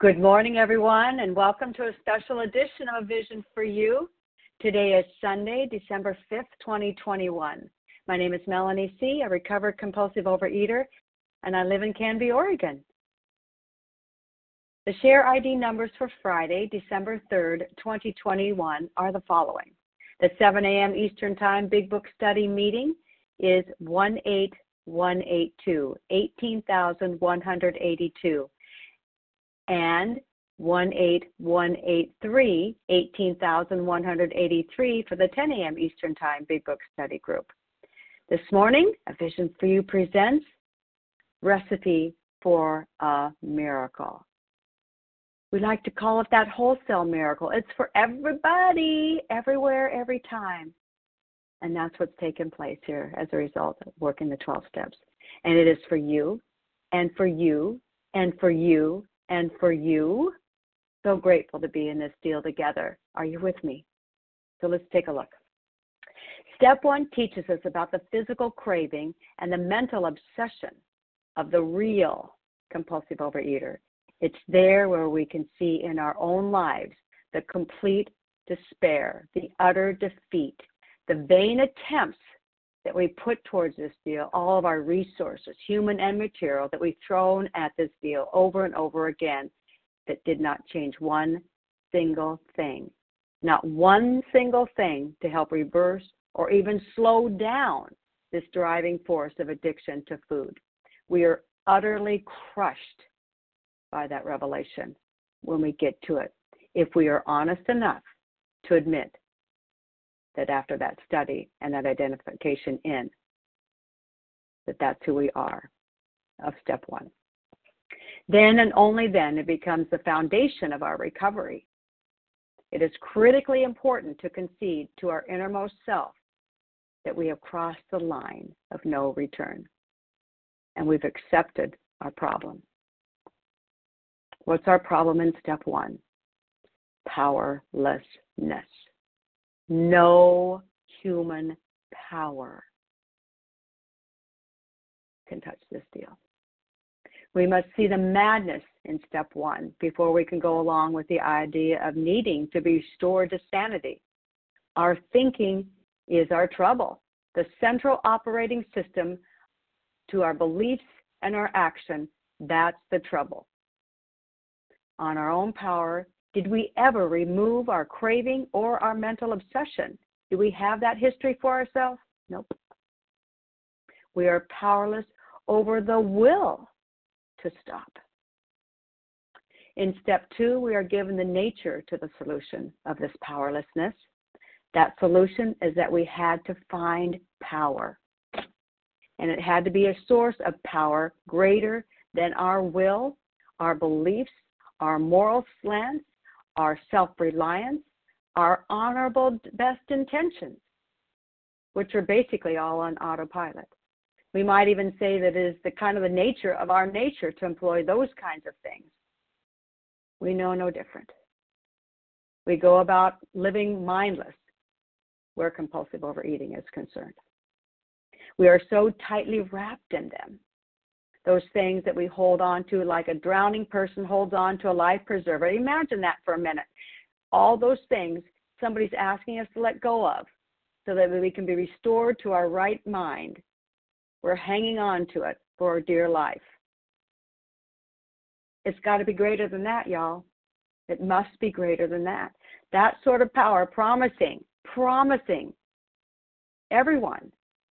Good morning, everyone, and welcome to a special edition of Vision for You. Today is Sunday, December 5th, 2021. My name is Melanie C., a recovered compulsive overeater, and I live in Canby, Oregon. The share ID numbers for Friday, December 3rd, 2021 are the following. The 7 a.m. Eastern Time Big Book Study meeting is 18182, 18,182 and 18183, 18,183 for the 10 a.m. Eastern Time Big Book Study Group. This morning, A Vision for You presents Recipe for a Miracle. We like to call it that wholesale miracle. It's for everybody, everywhere, every time. And that's what's taken place here as a result of working the 12 steps. And it is for you, and for you, and for you, and for you. So grateful to be in this deal together. Are you with me? So let's take a look. Step one teaches us about the physical craving and the mental obsession of the real compulsive overeater. It's there where we can see in our own lives the complete despair, the utter defeat, the vain attempts that we put towards this deal, all of our resources, human and material, that we've thrown at this deal over and over again that did not change one single thing. Not one single thing to help reverse or even slow down this driving force of addiction to food. We are utterly crushed by that revelation when we get to it. If we are honest enough to admit that after that study and that identification in, that that's who we are of step one. Then and only then it becomes the foundation of our recovery. It is critically important to concede to our innermost self that we have crossed the line of no return and we've accepted our problem. What's our problem in step one? Powerlessness no human power can touch this deal. We must see the madness in step one before we can go along with the idea of needing to be restored to sanity. Our thinking is our trouble. The central operating system to our beliefs and our action, that's the trouble. On our own power, did we ever remove our craving or our mental obsession? Do we have that history for ourselves? Nope. We are powerless over the will to stop. In step two, we are given the nature to the solution of this powerlessness. That solution is that we had to find power. And it had to be a source of power greater than our will, our beliefs, our moral slants, our self reliance, our honorable best intentions, which are basically all on autopilot. We might even say that it is the kind of the nature of our nature to employ those kinds of things. We know no different. We go about living mindless where compulsive overeating is concerned. We are so tightly wrapped in them those things that we hold on to like a drowning person holds on to a life preserver. Imagine that for a minute. All those things somebody's asking us to let go of so that we can be restored to our right mind. We're hanging on to it for our dear life. It's got to be greater than that, y'all. It must be greater than that. That sort of power promising, promising everyone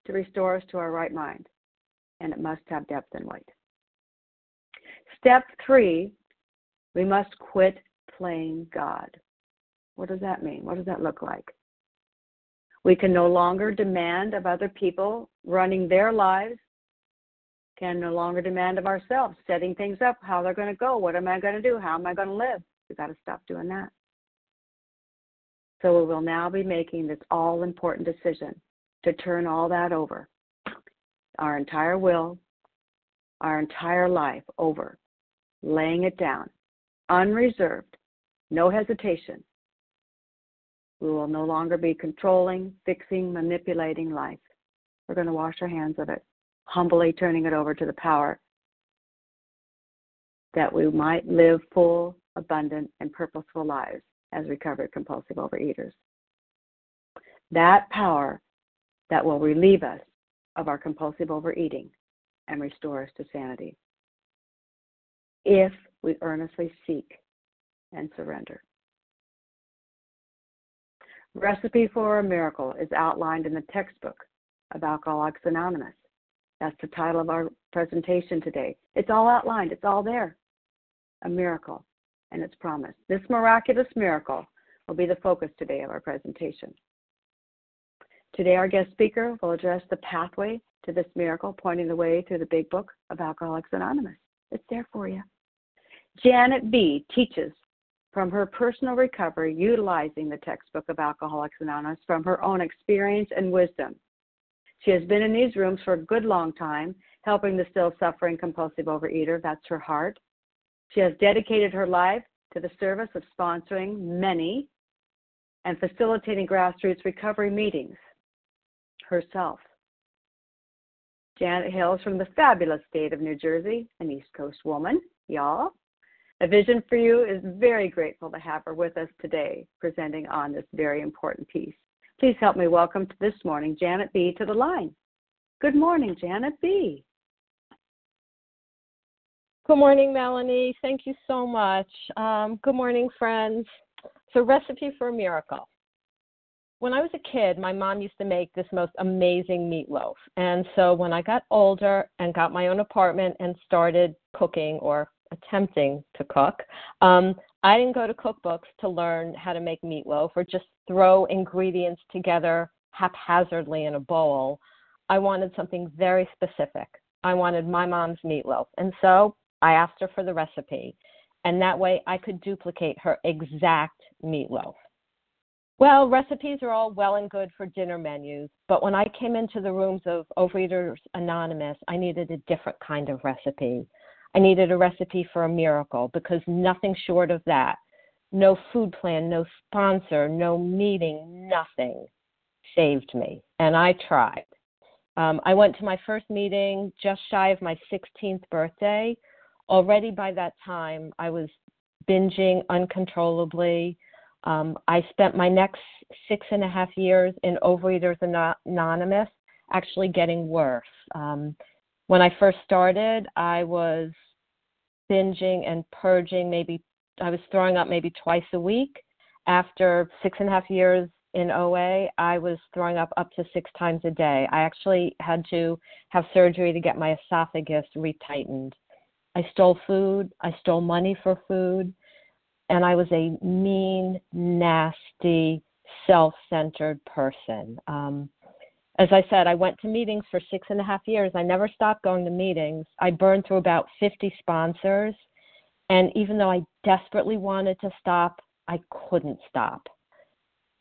to restore us to our right mind and it must have depth and weight. Step three, we must quit playing God. What does that mean? What does that look like? We can no longer demand of other people running their lives, can no longer demand of ourselves setting things up, how they're going to go, what am I going to do, how am I going to live. We've got to stop doing that. So we will now be making this all important decision to turn all that over our entire will, our entire life over, laying it down, unreserved, no hesitation. We will no longer be controlling, fixing, manipulating life. We're going to wash our hands of it, humbly turning it over to the power that we might live full, abundant, and purposeful lives as recovered compulsive overeaters. That power that will relieve us of our compulsive overeating and restore us to sanity if we earnestly seek and surrender. Recipe for a Miracle is outlined in the textbook of Alcoholics Anonymous. That's the title of our presentation today. It's all outlined, it's all there. A miracle and its promise. This miraculous miracle will be the focus today of our presentation. Today, our guest speaker will address the pathway to this miracle, pointing the way through the big book of Alcoholics Anonymous. It's there for you. Janet B. teaches from her personal recovery utilizing the textbook of Alcoholics Anonymous from her own experience and wisdom. She has been in these rooms for a good long time, helping the still suffering compulsive overeater. That's her heart. She has dedicated her life to the service of sponsoring many and facilitating grassroots recovery meetings herself. Janet hails from the fabulous state of New Jersey, an East Coast woman, y'all. A Vision for You is very grateful to have her with us today, presenting on this very important piece. Please help me welcome to this morning Janet B. to the line. Good morning, Janet B. Good morning, Melanie. Thank you so much. Um, good morning, friends. It's a recipe for a miracle. When I was a kid, my mom used to make this most amazing meatloaf. And so, when I got older and got my own apartment and started cooking or attempting to cook, um, I didn't go to cookbooks to learn how to make meatloaf or just throw ingredients together haphazardly in a bowl. I wanted something very specific. I wanted my mom's meatloaf. And so I asked her for the recipe, and that way I could duplicate her exact meatloaf. Well, recipes are all well and good for dinner menus, but when I came into the rooms of Overeaters Anonymous, I needed a different kind of recipe. I needed a recipe for a miracle because nothing short of that, no food plan, no sponsor, no meeting, nothing saved me. And I tried. Um, I went to my first meeting just shy of my 16th birthday already by that time, I was binging uncontrollably. Um, I spent my next six and a half years in Overeaters Anonymous actually getting worse. Um, when I first started, I was binging and purging maybe, I was throwing up maybe twice a week. After six and a half years in OA, I was throwing up up to six times a day. I actually had to have surgery to get my esophagus retightened. I stole food. I stole money for food. And I was a mean, nasty, self centered person. Um, as I said, I went to meetings for six and a half years. I never stopped going to meetings. I burned through about 50 sponsors. And even though I desperately wanted to stop, I couldn't stop.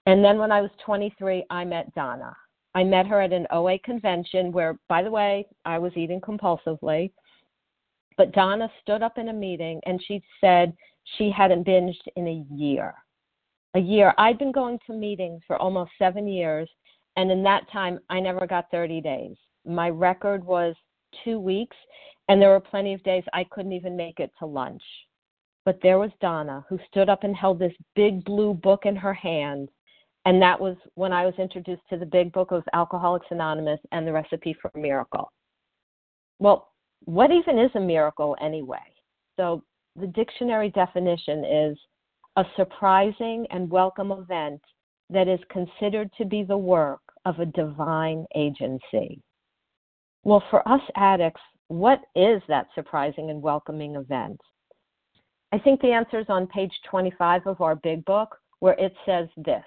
And then when I was 23, I met Donna. I met her at an OA convention where, by the way, I was eating compulsively. But Donna stood up in a meeting and she said she hadn't binged in a year. A year. I'd been going to meetings for almost seven years, and in that time, I never got 30 days. My record was two weeks, and there were plenty of days I couldn't even make it to lunch. But there was Donna, who stood up and held this big blue book in her hand. And that was when I was introduced to the big book of Alcoholics Anonymous and the recipe for a miracle. Well, what even is a miracle anyway? So, the dictionary definition is a surprising and welcome event that is considered to be the work of a divine agency. Well, for us addicts, what is that surprising and welcoming event? I think the answer is on page 25 of our big book, where it says this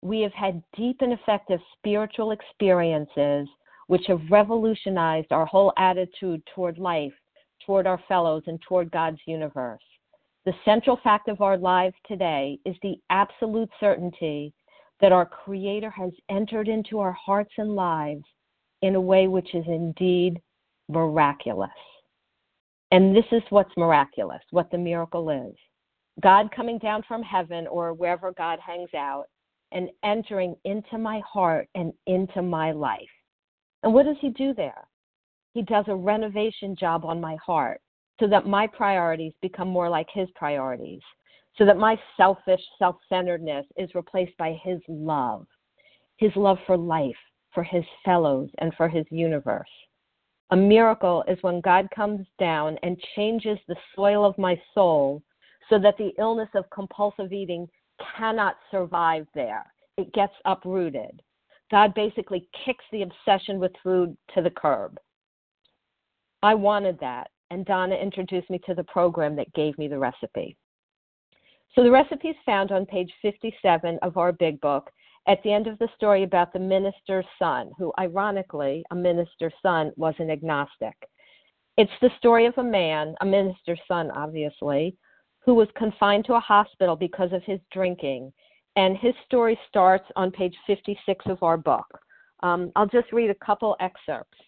We have had deep and effective spiritual experiences which have revolutionized our whole attitude toward life, toward our fellows, and toward God's universe. The central fact of our lives today is the absolute certainty that our Creator has entered into our hearts and lives in a way which is indeed miraculous. And this is what's miraculous, what the miracle is. God coming down from heaven or wherever God hangs out and entering into my heart and into my life. And what does he do there? He does a renovation job on my heart so that my priorities become more like His priorities, so that my selfish self centeredness is replaced by His love, His love for life, for His fellows, and for His universe. A miracle is when God comes down and changes the soil of my soul so that the illness of compulsive eating cannot survive there. It gets uprooted. God basically kicks the obsession with food to the curb. I wanted that, and Donna introduced me to the program that gave me the recipe. So the recipe is found on page 57 of our big book at the end of the story about the minister's son, who, ironically, a minister's son was an agnostic. It's the story of a man, a minister's son, obviously, who was confined to a hospital because of his drinking. And his story starts on page 56 of our book. Um, I'll just read a couple excerpts.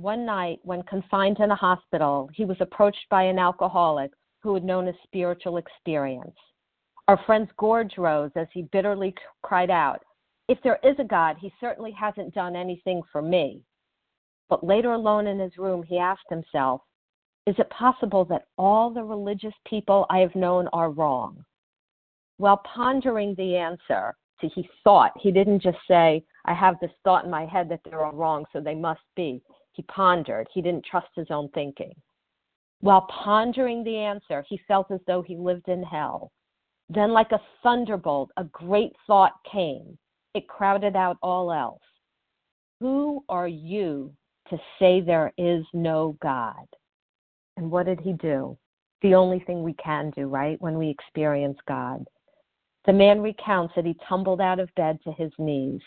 One night, when confined in a hospital, he was approached by an alcoholic who had known a spiritual experience. Our friend's gorge rose as he bitterly cried out, If there is a God, he certainly hasn't done anything for me. But later, alone in his room, he asked himself, is it possible that all the religious people I have known are wrong? While pondering the answer, he thought, he didn't just say, I have this thought in my head that they're all wrong, so they must be. He pondered, he didn't trust his own thinking. While pondering the answer, he felt as though he lived in hell. Then, like a thunderbolt, a great thought came. It crowded out all else. Who are you to say there is no God? And what did he do? The only thing we can do, right, when we experience God. The man recounts that he tumbled out of bed to his knees.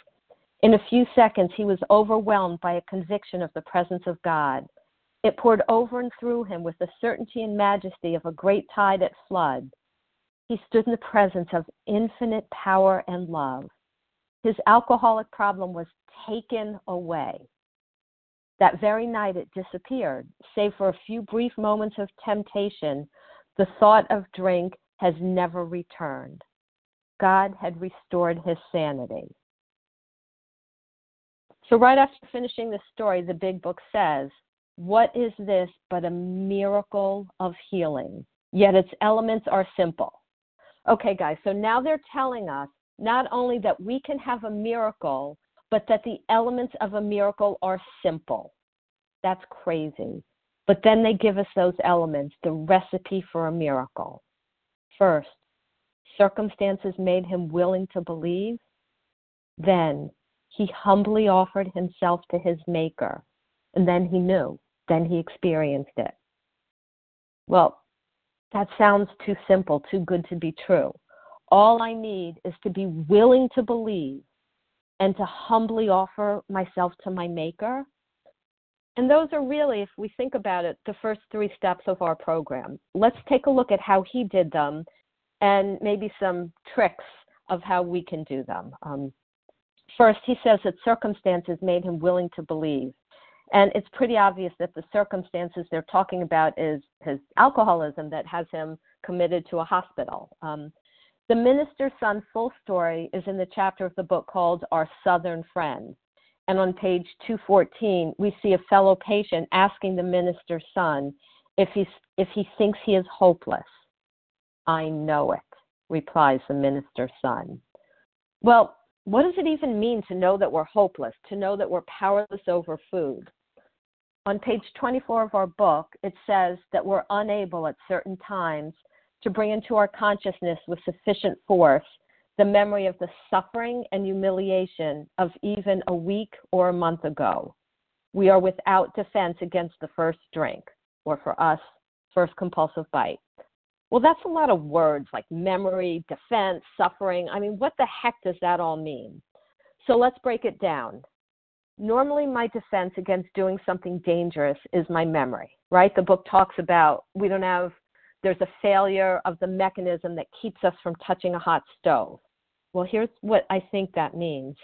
In a few seconds, he was overwhelmed by a conviction of the presence of God. It poured over and through him with the certainty and majesty of a great tide at flood. He stood in the presence of infinite power and love. His alcoholic problem was taken away. That very night it disappeared, save for a few brief moments of temptation. The thought of drink has never returned. God had restored his sanity. So, right after finishing the story, the big book says, What is this but a miracle of healing? Yet its elements are simple. Okay, guys, so now they're telling us not only that we can have a miracle, but that the elements of a miracle are simple. That's crazy. But then they give us those elements, the recipe for a miracle. First, circumstances made him willing to believe. Then he humbly offered himself to his Maker. And then he knew. Then he experienced it. Well, that sounds too simple, too good to be true. All I need is to be willing to believe and to humbly offer myself to my Maker. And those are really, if we think about it, the first three steps of our program. Let's take a look at how he did them and maybe some tricks of how we can do them. Um, first, he says that circumstances made him willing to believe. And it's pretty obvious that the circumstances they're talking about is his alcoholism that has him committed to a hospital. Um, the minister's son full story is in the chapter of the book called Our Southern Friend. And on page 214, we see a fellow patient asking the minister's son if, he's, if he thinks he is hopeless. I know it, replies the minister's son. Well, what does it even mean to know that we're hopeless, to know that we're powerless over food? On page 24 of our book, it says that we're unable at certain times to bring into our consciousness with sufficient force the memory of the suffering and humiliation of even a week or a month ago. We are without defense against the first drink, or for us, first compulsive bite. Well, that's a lot of words like memory, defense, suffering. I mean, what the heck does that all mean? So let's break it down. Normally, my defense against doing something dangerous is my memory, right? The book talks about we don't have there's a failure of the mechanism that keeps us from touching a hot stove. Well, here's what I think that means.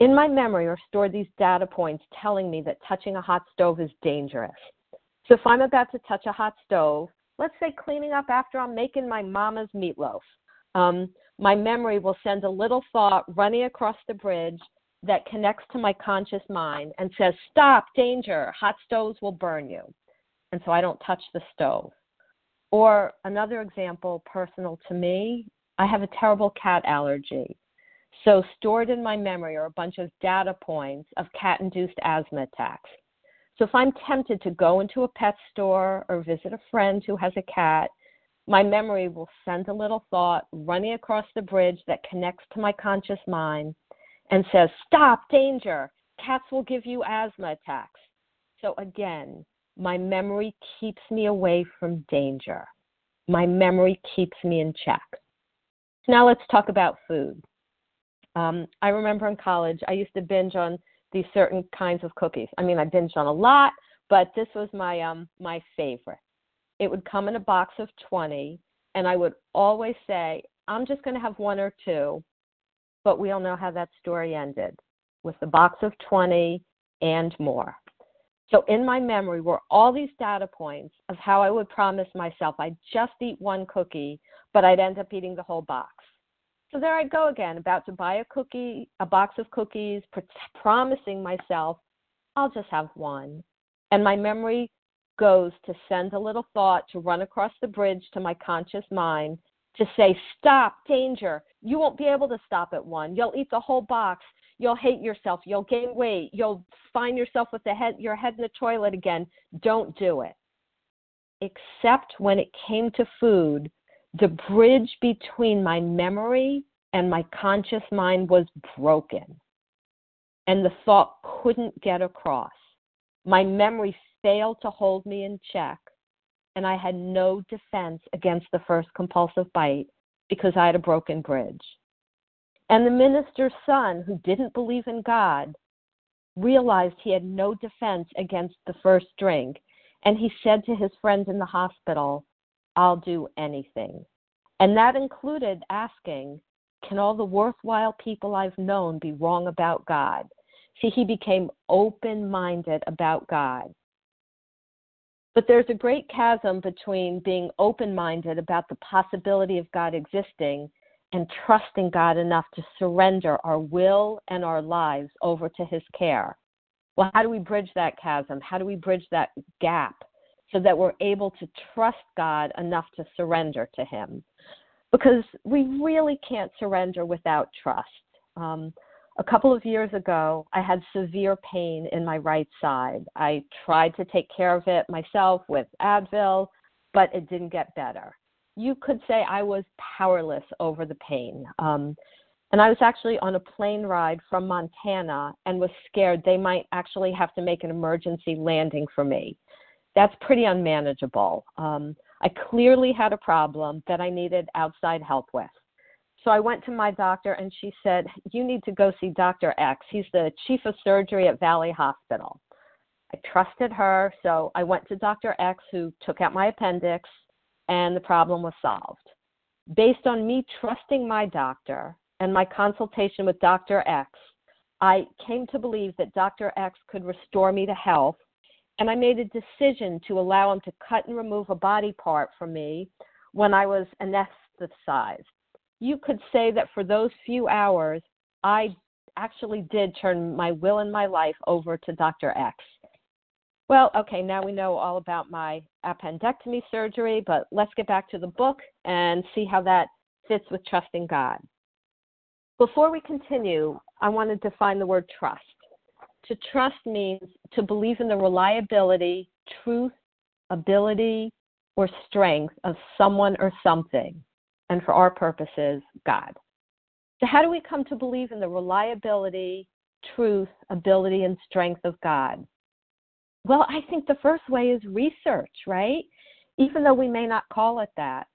In my memory are stored these data points telling me that touching a hot stove is dangerous. So if I'm about to touch a hot stove, let's say cleaning up after I'm making my mama's meatloaf, um, my memory will send a little thought running across the bridge that connects to my conscious mind and says, Stop, danger, hot stoves will burn you. and so I don't touch the stove. Or another example, personal to me, I have a terrible cat allergy. So, stored in my memory are a bunch of data points of cat induced asthma attacks. So, if I'm tempted to go into a pet store or visit a friend who has a cat, my memory will send a little thought running across the bridge that connects to my conscious mind and says, Stop, danger, cats will give you asthma attacks. So, again, my memory keeps me away from danger. My memory keeps me in check. Now let's talk about food. Um, I remember in college, I used to binge on these certain kinds of cookies. I mean, I binged on a lot, but this was my um my favorite. It would come in a box of 20, and I would always say, I'm just going to have one or two. But we all know how that story ended with the box of 20 and more. So in my memory were all these data points of how I would promise myself I'd just eat one cookie, but I'd end up eating the whole box. So there I go again, about to buy a cookie, a box of cookies, pr- promising myself I'll just have one. And my memory goes to send a little thought to run across the bridge to my conscious mind to say, Stop, danger. You won't be able to stop at one. You'll eat the whole box you'll hate yourself, you'll gain weight, you'll find yourself with the head your head in the toilet again. Don't do it. Except when it came to food, the bridge between my memory and my conscious mind was broken. And the thought couldn't get across. My memory failed to hold me in check, and I had no defense against the first compulsive bite because I had a broken bridge. And the minister's son, who didn't believe in God, realized he had no defense against the first drink. And he said to his friend in the hospital, I'll do anything. And that included asking, Can all the worthwhile people I've known be wrong about God? See, he became open minded about God. But there's a great chasm between being open minded about the possibility of God existing and trusting God enough to surrender our will and our lives over to His care. Well, how do we bridge that chasm? How do we bridge that gap so that we're able to trust God enough to surrender to Him? Because we really can't surrender without trust. Um, a couple of years ago, I had severe pain in my right side. I tried to take care of it myself with Advil, but it didn't get better you could say I was powerless over the pain. Um, and I was actually on a plane ride from Montana and was scared they might actually have to make an emergency landing for me. That's pretty unmanageable. Um, I clearly had a problem that I needed outside help with. So I went to my doctor and she said, You need to go see Dr. X. He's the chief of surgery at Valley Hospital. I trusted her, so I went to Dr. X, who took out my appendix, and the problem was solved. Based on me trusting my doctor and my consultation with Dr. X, I came to believe that Dr. X could restore me to health, and I made a decision to allow him to cut and remove a body part from me when I was anesthetized. You could say that for those few hours, I actually did turn my will and my life over to Dr. X. Well, okay, now we know all about my appendectomy surgery, but let's get back to the book and see how that fits with trusting God. Before we continue, I want to define the word trust. To trust means to believe in the reliability, truth, ability, or strength of someone or something, and for our purposes, God. So, how do we come to believe in the reliability, truth, ability, and strength of God? Well, I think the first way is research, right? Even though we may not call it that.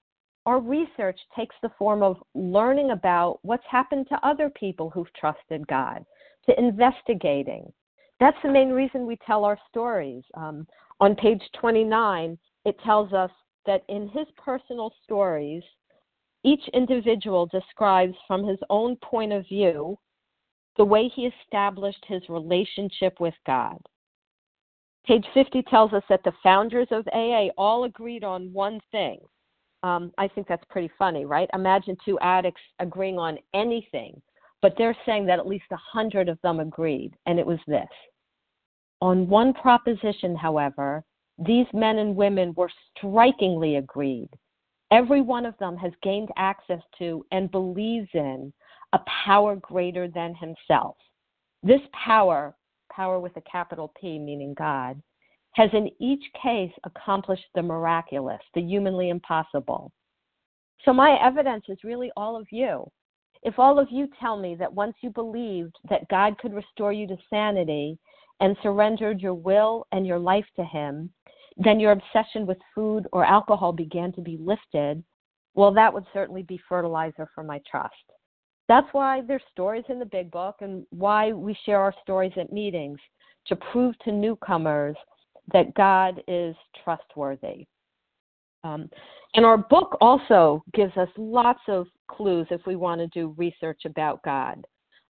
Our research takes the form of learning about what's happened to other people who've trusted God, to investigating. That's the main reason we tell our stories. Um, on page 29, it tells us that in his personal stories, each individual describes from his own point of view the way he established his relationship with God. Page 50 tells us that the founders of AA all agreed on one thing. Um, I think that's pretty funny, right? Imagine two addicts agreeing on anything, but they're saying that at least a hundred of them agreed, and it was this. On one proposition, however, these men and women were strikingly agreed. Every one of them has gained access to and believes in a power greater than himself. This power, power with a capital P, meaning God, has in each case accomplished the miraculous, the humanly impossible. So my evidence is really all of you. If all of you tell me that once you believed that God could restore you to sanity and surrendered your will and your life to Him, then your obsession with food or alcohol began to be lifted, well, that would certainly be fertilizer for my trust. That's why there's stories in the big book and why we share our stories at meetings to prove to newcomers that God is trustworthy. Um, and our book also gives us lots of clues if we want to do research about God.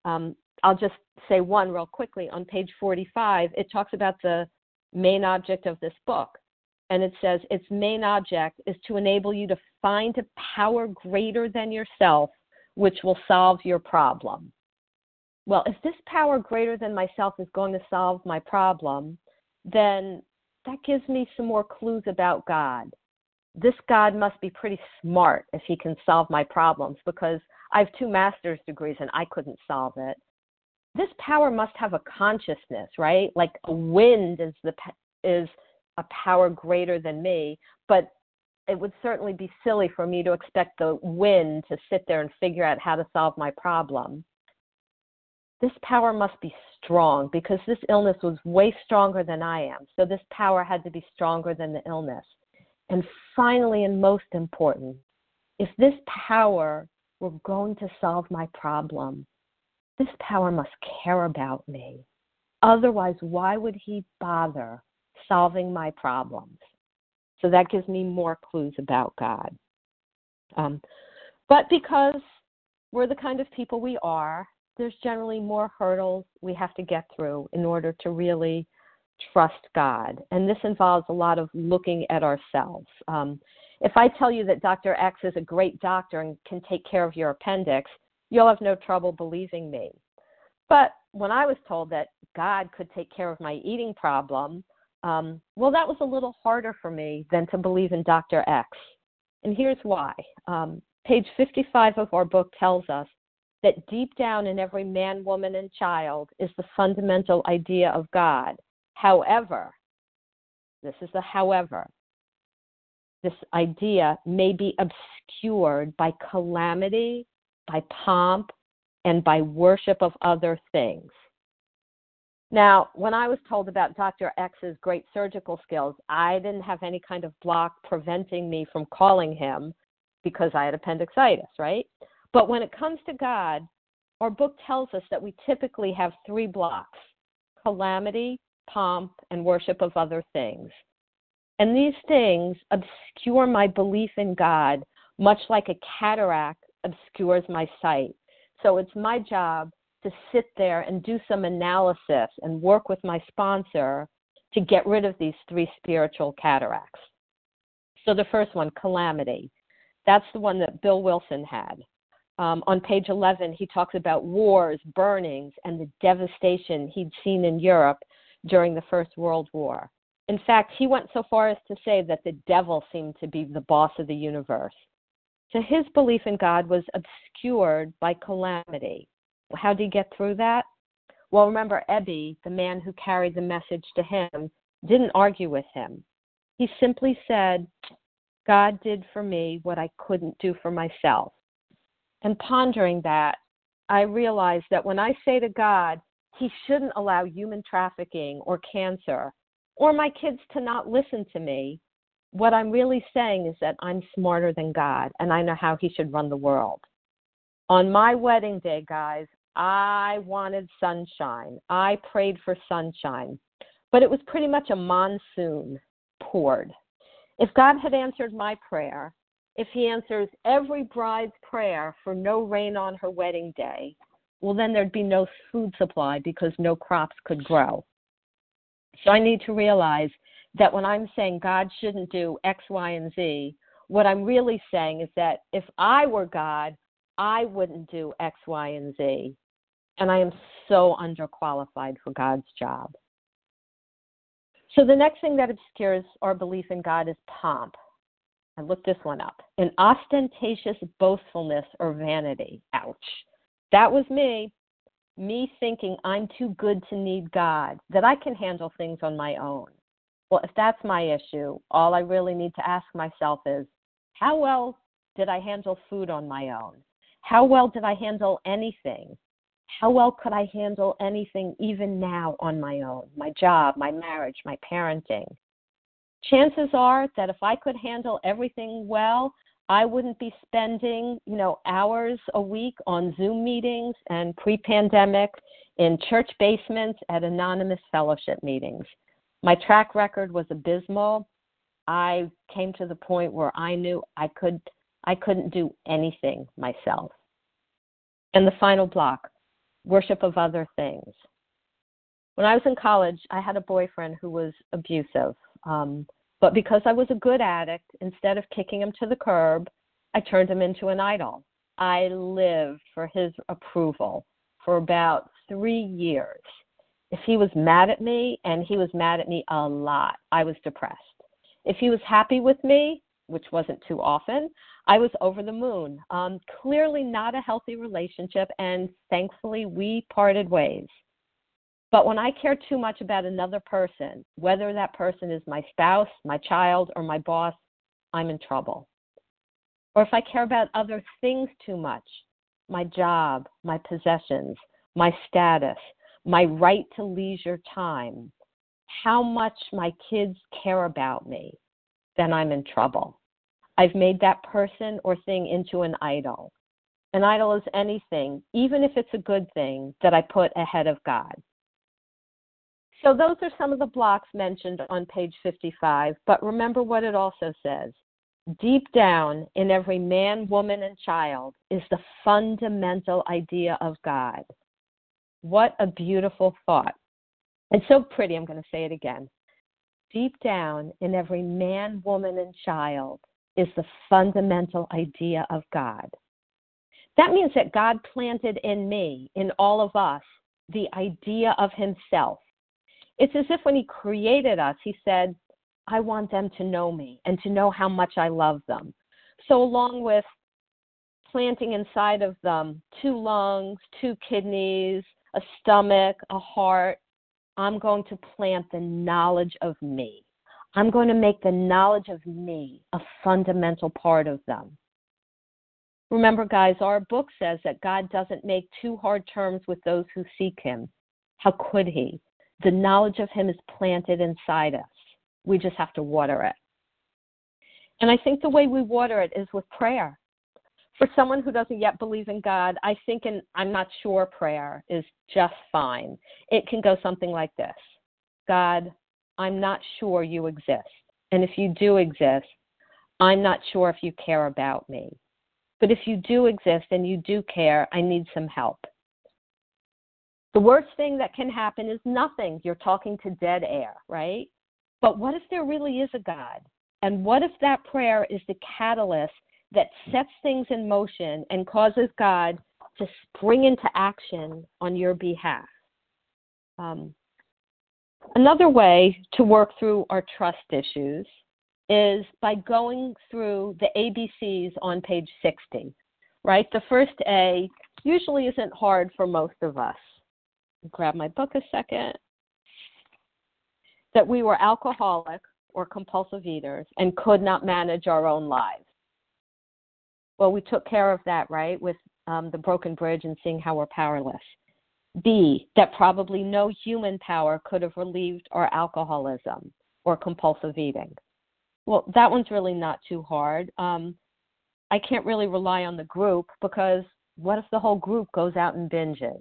Um, I'll just say one real quickly. On page 45, it talks about the main object of this book. And it says its main object is to enable you to find a power greater than yourself, which will solve your problem. Well, if this power greater than myself is going to solve my problem, then that gives me some more clues about God. This God must be pretty smart if he can solve my problems because I have two master's degrees and I couldn't solve it. This power must have a consciousness, right? Like a wind is the is a power greater than me, but it would certainly be silly for me to expect the wind to sit there and figure out how to solve my problem. This power must be strong because this illness was way stronger than I am. So this power had to be stronger than the illness. And finally, and most important, if this power were going to solve my problem, this power must care about me. Otherwise, why would he bother solving my problems? So that gives me more clues about God. Um, but because we're the kind of people we are, there's generally more hurdles we have to get through in order to really trust God. And this involves a lot of looking at ourselves. Um, if I tell you that Dr. X is a great doctor and can take care of your appendix, you'll have no trouble believing me. But when I was told that God could take care of my eating problem, um, well, that was a little harder for me than to believe in Dr. X. And here's why. Um, page 55 of our book tells us that deep down in every man, woman, and child is the fundamental idea of God. However, this is the however, this idea may be obscured by calamity, by pomp, and by worship of other things. Now, when I was told about Dr. X's great surgical skills, I didn't have any kind of block preventing me from calling him because I had appendicitis, right? But when it comes to God, our book tells us that we typically have three blocks calamity, pomp, and worship of other things. And these things obscure my belief in God, much like a cataract obscures my sight. So it's my job to sit there and do some analysis and work with my sponsor to get rid of these three spiritual cataracts. So the first one, calamity. That's the one that Bill Wilson had. Um, on page 11, he talks about wars, burnings, and the devastation he'd seen in Europe during the First World War. In fact, he went so far as to say that the devil seemed to be the boss of the universe. So his belief in God was obscured by calamity. How did he get through that? Well, remember, Ebby, the man who carried the message to him, didn't argue with him. He simply said, God did for me what I couldn't do for myself. And pondering that, I realized that when I say to God, He shouldn't allow human trafficking or cancer or my kids to not listen to me, what I'm really saying is that I'm smarter than God and I know how He should run the world. On my wedding day, guys, I wanted sunshine. I prayed for sunshine, but it was pretty much a monsoon poured. If God had answered my prayer, if he answers every bride's prayer for no rain on her wedding day, well, then there'd be no food supply because no crops could grow. So I need to realize that when I'm saying God shouldn't do X, Y, and Z, what I'm really saying is that if I were God, I wouldn't do X, Y, and Z. And I am so underqualified for God's job. So the next thing that obscures our belief in God is pomp. I looked this one up. An ostentatious boastfulness or vanity. Ouch. That was me. Me thinking I'm too good to need God, that I can handle things on my own. Well, if that's my issue, all I really need to ask myself is how well did I handle food on my own? How well did I handle anything? How well could I handle anything even now on my own? My job, my marriage, my parenting. Chances are that if I could handle everything well, I wouldn't be spending, you know, hours a week on Zoom meetings and pre-pandemic in church basements at anonymous fellowship meetings. My track record was abysmal. I came to the point where I knew I could I couldn't do anything myself. And the final block, worship of other things. When I was in college, I had a boyfriend who was abusive. Um, but because I was a good addict, instead of kicking him to the curb, I turned him into an idol. I lived for his approval for about three years. If he was mad at me, and he was mad at me a lot, I was depressed. If he was happy with me, which wasn't too often, I was over the moon. Um, clearly not a healthy relationship, and thankfully we parted ways. But when I care too much about another person, whether that person is my spouse, my child, or my boss, I'm in trouble. Or if I care about other things too much, my job, my possessions, my status, my right to leisure time, how much my kids care about me, then I'm in trouble. I've made that person or thing into an idol. An idol is anything, even if it's a good thing, that I put ahead of God. So, those are some of the blocks mentioned on page 55, but remember what it also says. Deep down in every man, woman, and child is the fundamental idea of God. What a beautiful thought. And so pretty, I'm going to say it again. Deep down in every man, woman, and child is the fundamental idea of God. That means that God planted in me, in all of us, the idea of Himself. It's as if when He created us, He said, I want them to know me and to know how much I love them. So, along with planting inside of them two lungs, two kidneys, a stomach, a heart, I'm going to plant the knowledge of me. I'm going to make the knowledge of me a fundamental part of them. Remember, guys, our book says that God doesn't make too hard terms with those who seek Him. How could He? The knowledge of Him is planted inside us. We just have to water it. And I think the way we water it is with prayer. For someone who doesn't yet believe in God, I think an I'm not sure prayer is just fine. It can go something like this God, I'm not sure you exist. And if you do exist, I'm not sure if you care about me. But if you do exist and you do care, I need some help. The worst thing that can happen is nothing. You're talking to dead air, right? But what if there really is a God? And what if that prayer is the catalyst that sets things in motion and causes God to spring into action on your behalf? Um, Another way to work through our trust issues is by going through the ABCs on page 60, right? The first A usually isn't hard for most of us. Grab my book a second. That we were alcoholic or compulsive eaters and could not manage our own lives. Well, we took care of that, right, with um, the broken bridge and seeing how we're powerless. B, that probably no human power could have relieved our alcoholism or compulsive eating. Well, that one's really not too hard. Um, I can't really rely on the group because what if the whole group goes out and binges?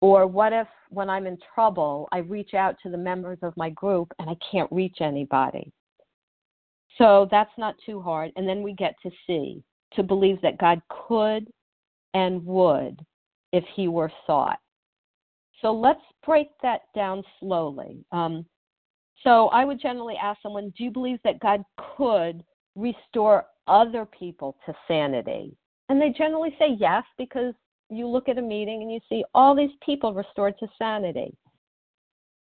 Or what if when I'm in trouble, I reach out to the members of my group and I can't reach anybody? So that's not too hard. And then we get to C, to believe that God could and would if he were sought. So let's break that down slowly. Um, so I would generally ask someone, do you believe that God could restore other people to sanity? And they generally say yes, because you look at a meeting and you see all these people restored to sanity.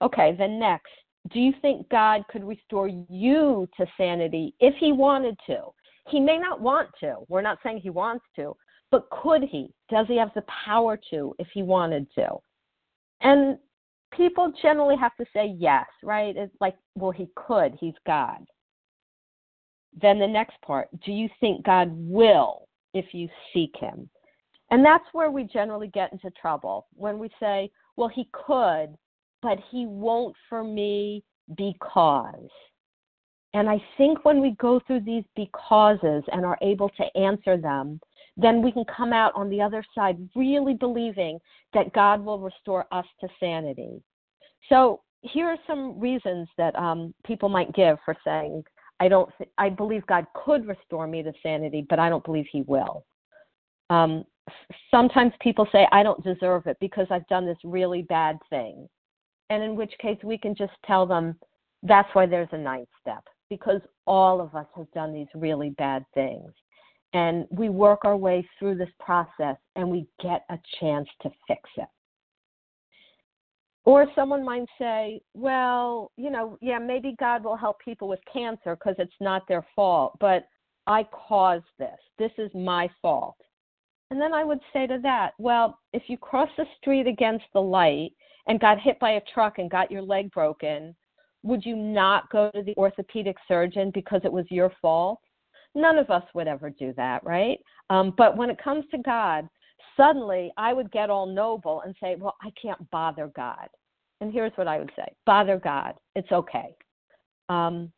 Okay, then next, Do you think God could restore you to sanity if He wanted to? He may not want to. We're not saying He wants to, but could He? Does He have the power to if He wanted to? And people generally have to say yes, right? It's like, well, He could. He's God. Then the next part do you think God will if you seek Him? And that's where we generally get into trouble when we say, well, He could, but he won't for me because. And I think when we go through these becauses and are able to answer them, then we can come out on the other side really believing that God will restore us to sanity. So here are some reasons that um, people might give for saying, I don't, th- I believe God could restore me to sanity, but I don't believe He will. Um, sometimes people say, I don't deserve it because I've done this really bad thing and in which case we can just tell them that's why there's a ninth step because all of us have done these really bad things. And we work our way through this process and we get a chance to fix it. Or someone might say well you know yeah maybe god will help people with cancer because it's not their fault but i caused this. This is my fault. And then i would say to that well if you cross the street against the light and got hit by a truck and got your leg broken, would you not go to the orthopedic surgeon because it was your fault? None of us would ever do that, right? Um, but when it comes to God, suddenly I would get all noble and say, well, I can't bother God. And here's what I would say bother God. It's okay. Um,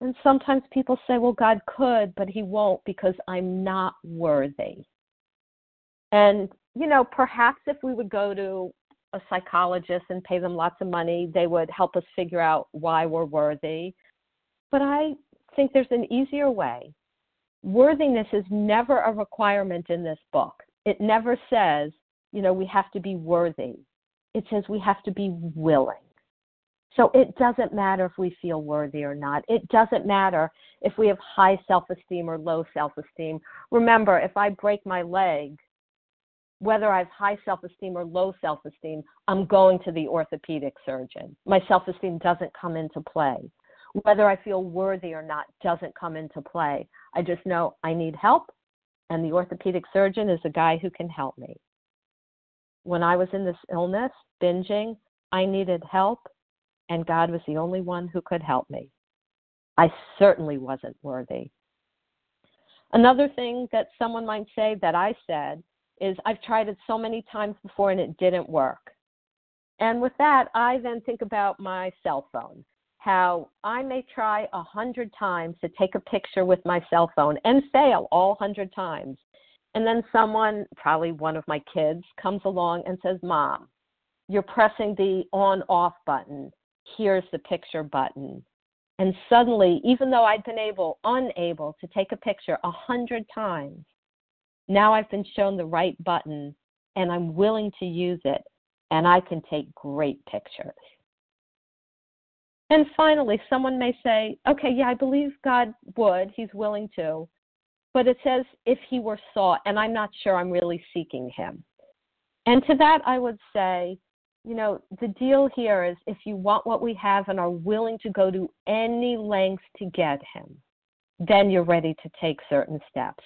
and sometimes people say, well, God could, but he won't because I'm not worthy. And, you know, perhaps if we would go to a psychologist and pay them lots of money. They would help us figure out why we're worthy. But I think there's an easier way. Worthiness is never a requirement in this book. It never says, you know, we have to be worthy. It says we have to be willing. So it doesn't matter if we feel worthy or not. It doesn't matter if we have high self esteem or low self esteem. Remember, if I break my leg, whether I have high self esteem or low self esteem, I'm going to the orthopedic surgeon. My self esteem doesn't come into play. Whether I feel worthy or not doesn't come into play. I just know I need help, and the orthopedic surgeon is a guy who can help me. When I was in this illness, binging, I needed help, and God was the only one who could help me. I certainly wasn't worthy. Another thing that someone might say that I said is I've tried it so many times before and it didn't work. And with that, I then think about my cell phone. How I may try a hundred times to take a picture with my cell phone and fail all hundred times. And then someone, probably one of my kids, comes along and says, Mom, you're pressing the on off button. Here's the picture button. And suddenly, even though I'd been able, unable to take a picture a hundred times, now I've been shown the right button and I'm willing to use it and I can take great pictures. And finally, someone may say, okay, yeah, I believe God would, He's willing to, but it says if He were sought, and I'm not sure I'm really seeking Him. And to that, I would say, you know, the deal here is if you want what we have and are willing to go to any lengths to get Him, then you're ready to take certain steps.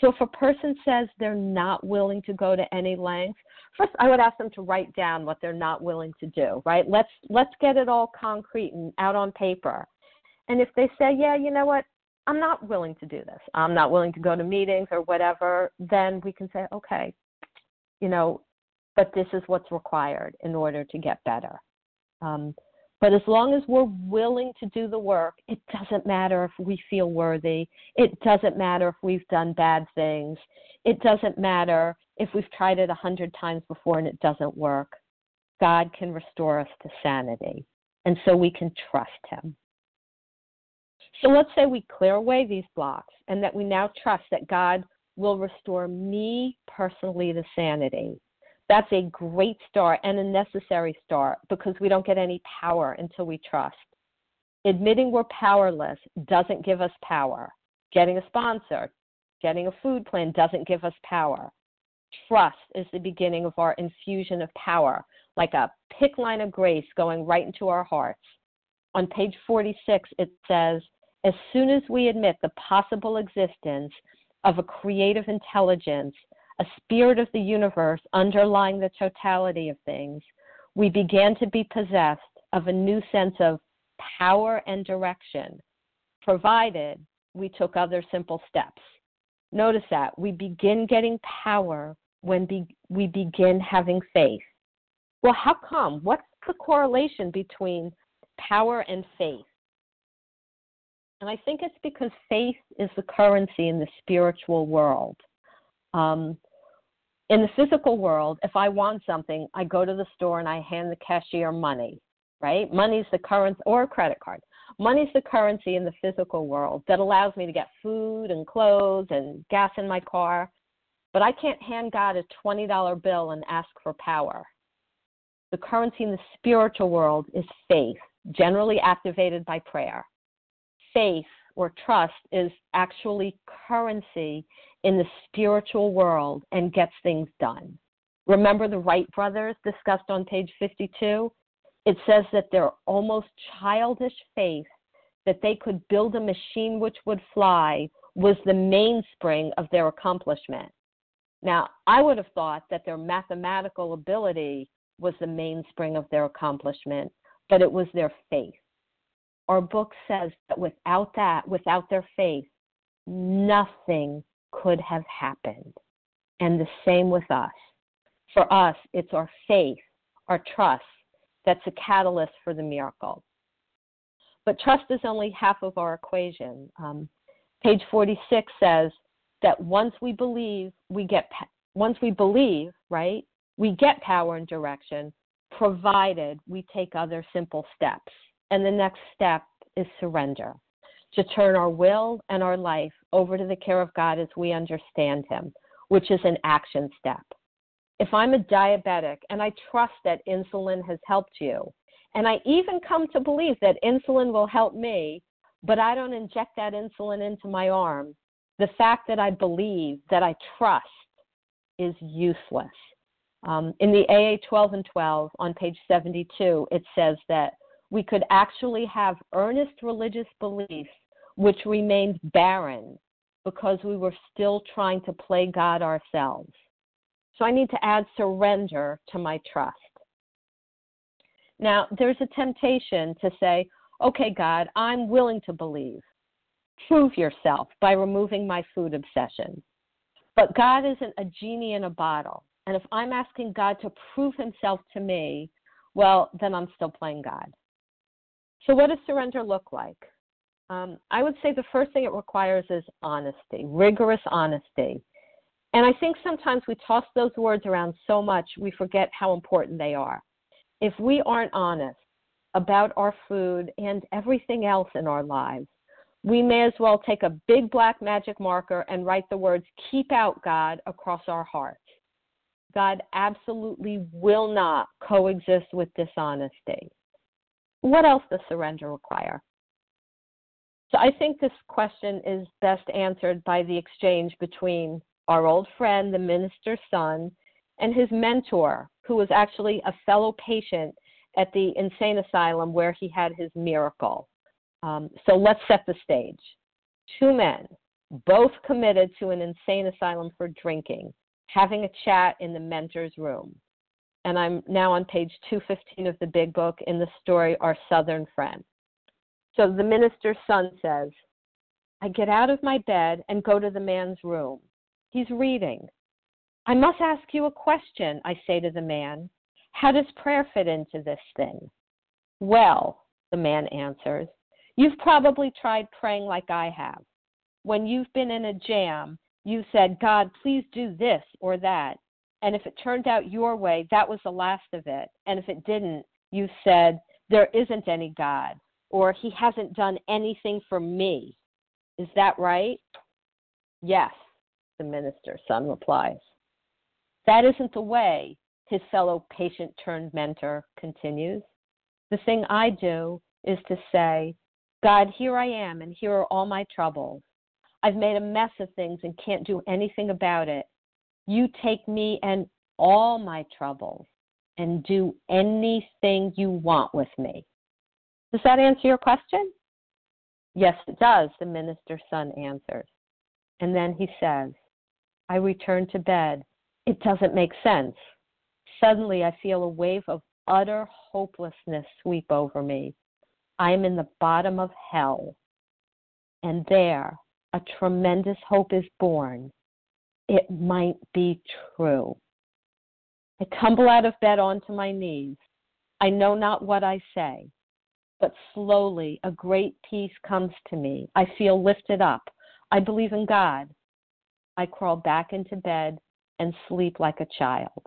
So if a person says they're not willing to go to any length, first I would ask them to write down what they're not willing to do, right? Let's let's get it all concrete and out on paper. And if they say, "Yeah, you know what? I'm not willing to do this. I'm not willing to go to meetings or whatever," then we can say, "Okay, you know, but this is what's required in order to get better." Um, but as long as we're willing to do the work, it doesn't matter if we feel worthy. It doesn't matter if we've done bad things. It doesn't matter if we've tried it a hundred times before and it doesn't work. God can restore us to sanity. And so we can trust Him. So let's say we clear away these blocks and that we now trust that God will restore me personally to sanity that's a great start and a necessary start because we don't get any power until we trust. Admitting we're powerless doesn't give us power. Getting a sponsor, getting a food plan doesn't give us power. Trust is the beginning of our infusion of power, like a PICC line of grace going right into our hearts. on page 46, it says, as soon as we admit the possible existence of a creative intelligence, a spirit of the universe underlying the totality of things, we began to be possessed of a new sense of power and direction, provided we took other simple steps. Notice that we begin getting power when be, we begin having faith. Well, how come? What's the correlation between power and faith? And I think it's because faith is the currency in the spiritual world. Um, in the physical world, if I want something, I go to the store and I hand the cashier money, right? Money's the currency, or a credit card. Money's the currency in the physical world that allows me to get food and clothes and gas in my car. But I can't hand God a $20 bill and ask for power. The currency in the spiritual world is faith, generally activated by prayer. Faith or trust is actually currency in the spiritual world and gets things done. Remember the Wright brothers discussed on page 52? It says that their almost childish faith that they could build a machine which would fly was the mainspring of their accomplishment. Now, I would have thought that their mathematical ability was the mainspring of their accomplishment, but it was their faith. Our book says that without that, without their faith, nothing could have happened. And the same with us. For us, it's our faith, our trust, that's a catalyst for the miracle. But trust is only half of our equation. Um, page 46 says that once we believe, we get once we believe, right? We get power and direction, provided we take other simple steps. And the next step is surrender to turn our will and our life over to the care of God as we understand Him, which is an action step. If I'm a diabetic and I trust that insulin has helped you, and I even come to believe that insulin will help me, but I don't inject that insulin into my arm, the fact that I believe, that I trust, is useless. Um, in the AA 12 and 12 on page 72, it says that we could actually have earnest religious beliefs which remained barren because we were still trying to play God ourselves. So I need to add surrender to my trust. Now, there's a temptation to say, okay, God, I'm willing to believe. Prove yourself by removing my food obsession. But God isn't a genie in a bottle. And if I'm asking God to prove himself to me, well, then I'm still playing God. So, what does surrender look like? Um, I would say the first thing it requires is honesty, rigorous honesty. And I think sometimes we toss those words around so much we forget how important they are. If we aren't honest about our food and everything else in our lives, we may as well take a big black magic marker and write the words, Keep out God, across our hearts. God absolutely will not coexist with dishonesty. What else does surrender require? So I think this question is best answered by the exchange between our old friend, the minister's son, and his mentor, who was actually a fellow patient at the insane asylum where he had his miracle. Um, so let's set the stage. Two men, both committed to an insane asylum for drinking, having a chat in the mentor's room. And I'm now on page 215 of the big book in the story Our Southern Friend. So the minister's son says, I get out of my bed and go to the man's room. He's reading. I must ask you a question, I say to the man. How does prayer fit into this thing? Well, the man answers, you've probably tried praying like I have. When you've been in a jam, you said, God, please do this or that. And if it turned out your way, that was the last of it. And if it didn't, you said, there isn't any God or he hasn't done anything for me. Is that right? Yes, the minister's son replies. That isn't the way, his fellow patient turned mentor continues. The thing I do is to say, God, here I am, and here are all my troubles. I've made a mess of things and can't do anything about it. You take me and all my troubles and do anything you want with me. Does that answer your question? Yes, it does, the minister's son answers. And then he says, I return to bed. It doesn't make sense. Suddenly, I feel a wave of utter hopelessness sweep over me. I am in the bottom of hell. And there, a tremendous hope is born. It might be true. I tumble out of bed onto my knees. I know not what I say, but slowly a great peace comes to me. I feel lifted up. I believe in God. I crawl back into bed and sleep like a child.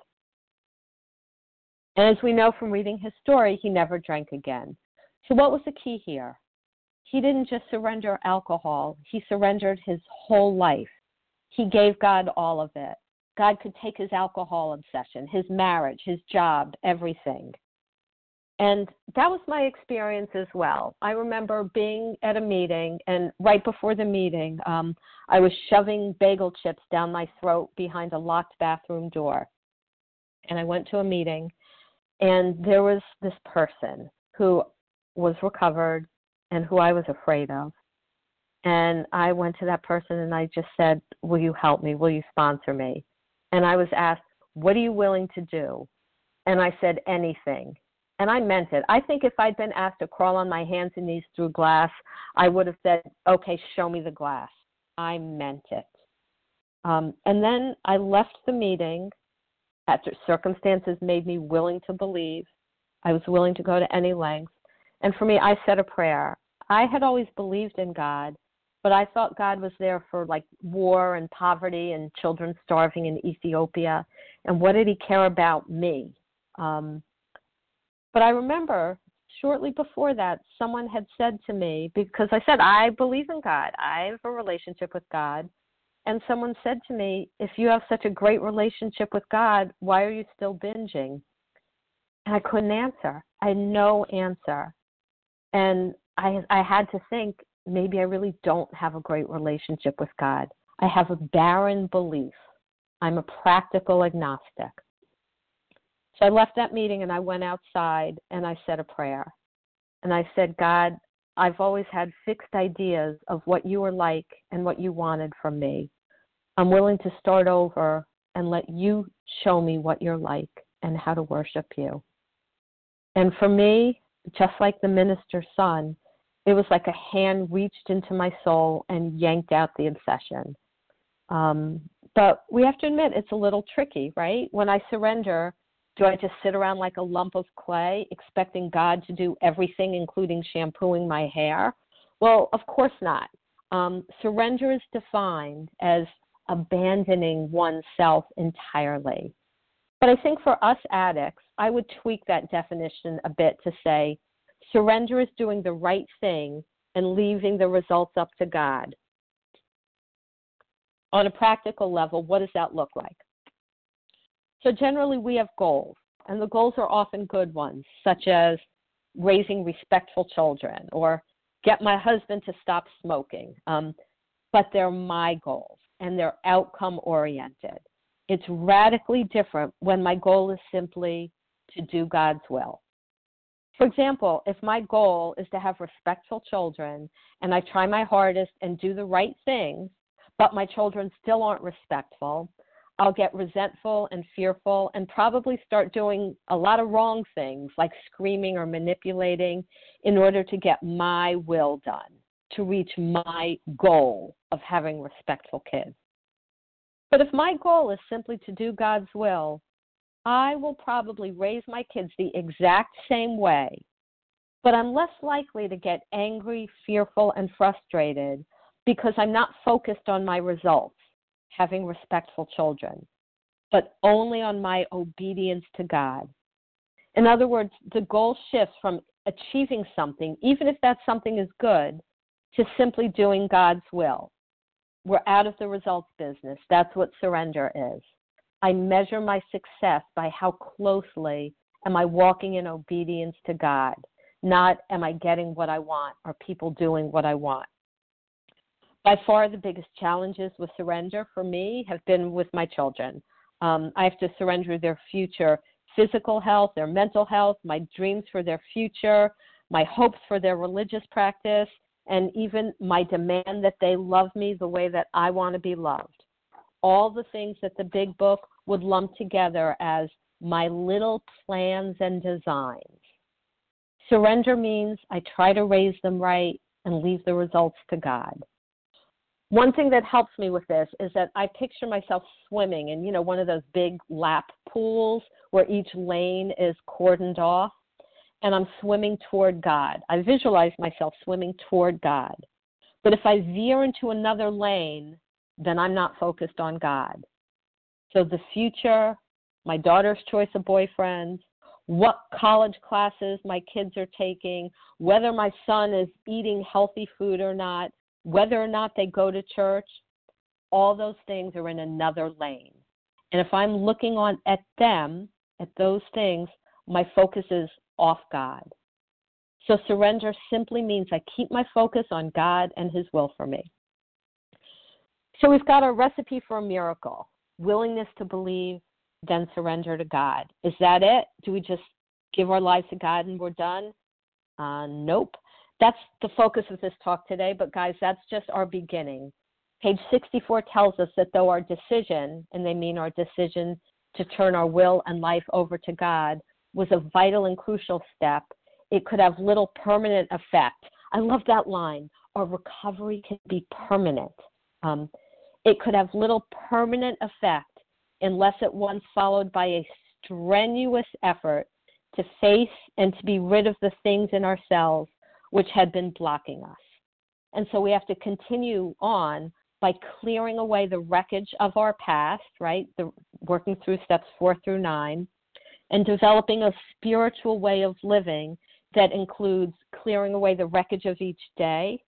And as we know from reading his story, he never drank again. So, what was the key here? He didn't just surrender alcohol, he surrendered his whole life. He gave God all of it. God could take his alcohol obsession, his marriage, his job, everything. And that was my experience as well. I remember being at a meeting, and right before the meeting, um, I was shoving bagel chips down my throat behind a locked bathroom door. And I went to a meeting, and there was this person who was recovered and who I was afraid of. And I went to that person and I just said, Will you help me? Will you sponsor me? And I was asked, What are you willing to do? And I said, Anything. And I meant it. I think if I'd been asked to crawl on my hands and knees through glass, I would have said, Okay, show me the glass. I meant it. Um, and then I left the meeting after circumstances made me willing to believe. I was willing to go to any length. And for me, I said a prayer. I had always believed in God, but I thought God was there for like war and poverty and children starving in Ethiopia. And what did He care about me? Um, but I remember shortly before that, someone had said to me, because I said, I believe in God, I have a relationship with God. And someone said to me, If you have such a great relationship with God, why are you still binging? And I couldn't answer. I had no answer. And I I had to think maybe I really don't have a great relationship with God. I have a barren belief. I'm a practical agnostic. So I left that meeting and I went outside and I said a prayer. And I said, God, I've always had fixed ideas of what you were like and what you wanted from me. I'm willing to start over and let you show me what you're like and how to worship you. And for me, just like the minister's son, it was like a hand reached into my soul and yanked out the obsession. Um, but we have to admit it's a little tricky, right? When I surrender, do I just sit around like a lump of clay expecting God to do everything, including shampooing my hair? Well, of course not. Um, surrender is defined as abandoning oneself entirely. But I think for us addicts, I would tweak that definition a bit to say surrender is doing the right thing and leaving the results up to God. On a practical level, what does that look like? So, generally, we have goals, and the goals are often good ones, such as raising respectful children or get my husband to stop smoking. Um, but they're my goals and they're outcome oriented. It's radically different when my goal is simply to do God's will. For example, if my goal is to have respectful children and I try my hardest and do the right things, but my children still aren't respectful, I'll get resentful and fearful and probably start doing a lot of wrong things like screaming or manipulating in order to get my will done, to reach my goal of having respectful kids. But if my goal is simply to do God's will, I will probably raise my kids the exact same way, but I'm less likely to get angry, fearful, and frustrated because I'm not focused on my results, having respectful children, but only on my obedience to God. In other words, the goal shifts from achieving something, even if that something is good, to simply doing God's will. We're out of the results business. That's what surrender is. I measure my success by how closely am I walking in obedience to God, not am I getting what I want or people doing what I want. By far, the biggest challenges with surrender for me have been with my children. Um, I have to surrender their future physical health, their mental health, my dreams for their future, my hopes for their religious practice, and even my demand that they love me the way that I want to be loved. All the things that the big book would lump together as my little plans and designs. Surrender means I try to raise them right and leave the results to God. One thing that helps me with this is that I picture myself swimming in, you know, one of those big lap pools where each lane is cordoned off and I'm swimming toward God. I visualize myself swimming toward God. But if I veer into another lane, then I'm not focused on God. So the future, my daughter's choice of boyfriends, what college classes my kids are taking, whether my son is eating healthy food or not, whether or not they go to church, all those things are in another lane. And if I'm looking on at them, at those things, my focus is off God. So surrender simply means I keep my focus on God and His will for me. So we've got a recipe for a miracle willingness to believe, then surrender to God. Is that it? Do we just give our lives to God and we're done? Uh, nope. That's the focus of this talk today, but guys, that's just our beginning. Page 64 tells us that though our decision, and they mean our decision to turn our will and life over to God, was a vital and crucial step, it could have little permanent effect. I love that line. Our recovery can be permanent. Um, it could have little permanent effect unless at once followed by a strenuous effort to face and to be rid of the things in ourselves which had been blocking us. And so we have to continue on by clearing away the wreckage of our past, right? The, working through steps four through nine, and developing a spiritual way of living that includes clearing away the wreckage of each day,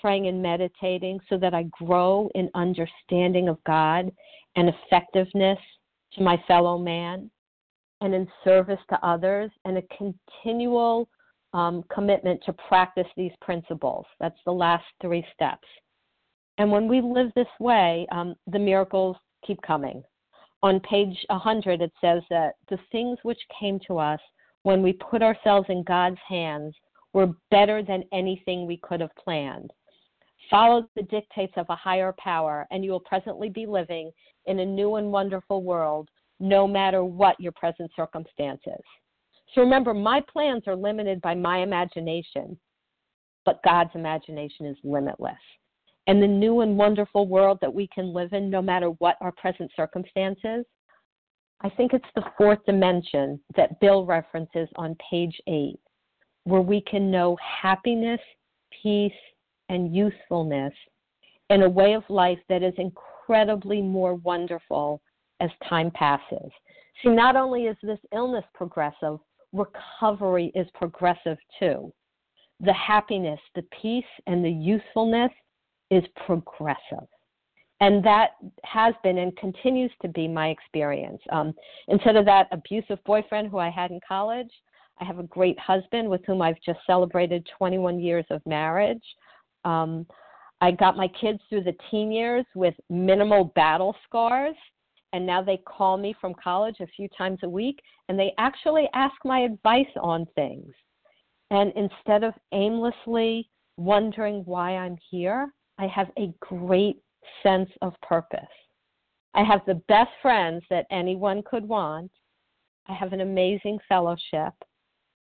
praying and meditating so that I grow in understanding of God and effectiveness to my fellow man and in service to others and a continual um, commitment to practice these principles. That's the last three steps. And when we live this way, um, the miracles keep coming. On page 100, it says that the things which came to us when we put ourselves in God's hands were better than anything we could have planned. Follow the dictates of a higher power, and you will presently be living in a new and wonderful world, no matter what your present circumstances. So remember, my plans are limited by my imagination, but God's imagination is limitless. And the new and wonderful world that we can live in, no matter what our present circumstances, I think it's the fourth dimension that Bill references on page eight, where we can know happiness, peace, and usefulness in a way of life that is incredibly more wonderful as time passes. See, not only is this illness progressive, recovery is progressive too. The happiness, the peace, and the usefulness is progressive. And that has been and continues to be my experience. Um, instead of that abusive boyfriend who I had in college, I have a great husband with whom I've just celebrated 21 years of marriage. Um, I got my kids through the teen years with minimal battle scars, and now they call me from college a few times a week, and they actually ask my advice on things. And instead of aimlessly wondering why I'm here, I have a great sense of purpose. I have the best friends that anyone could want. I have an amazing fellowship.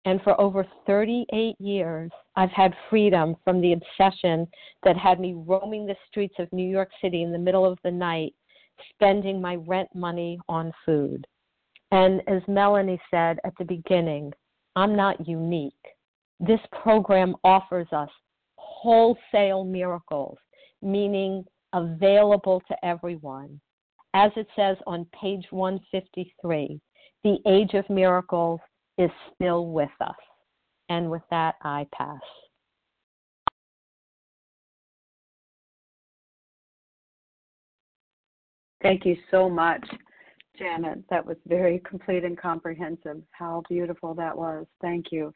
And for over 38 years, I've had freedom from the obsession that had me roaming the streets of New York City in the middle of the night, spending my rent money on food. And as Melanie said at the beginning, I'm not unique. This program offers us wholesale miracles, meaning available to everyone. As it says on page 153, the age of miracles is still with us. And with that, I pass. Thank you so much, Janet. That was very complete and comprehensive. How beautiful that was. Thank you.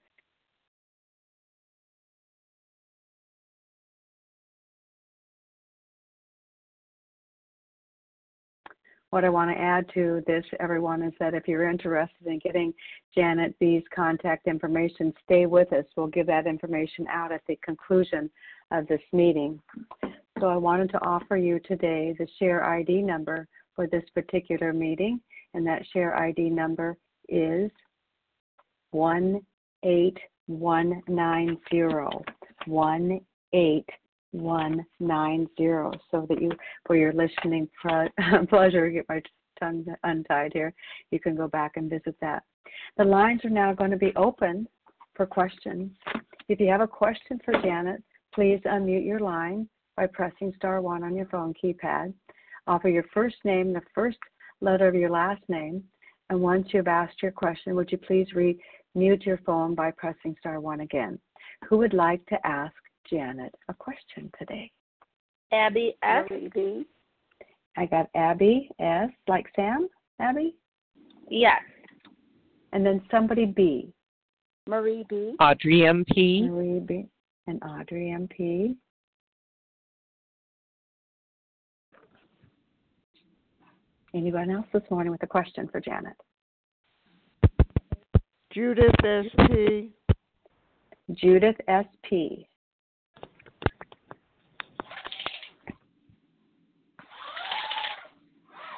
What I want to add to this, everyone, is that if you're interested in getting Janet B's contact information, stay with us. We'll give that information out at the conclusion of this meeting. So I wanted to offer you today the share ID number for this particular meeting, and that share ID number is 18190. 18190. So that you, for your listening pleasure, get my tongue untied here, you can go back and visit that. The lines are now going to be open for questions. If you have a question for Janet, please unmute your line by pressing star one on your phone keypad. Offer your first name, the first letter of your last name, and once you've asked your question, would you please re-mute your phone by pressing star one again? Who would like to ask Janet a question today? Abby S. I got Abby S. Like Sam? Abby? Yes. And then somebody B. Marie B. Audrey MP. Marie B. And Audrey MP. Anyone else this morning with a question for Janet? Judith SP. Judith SP.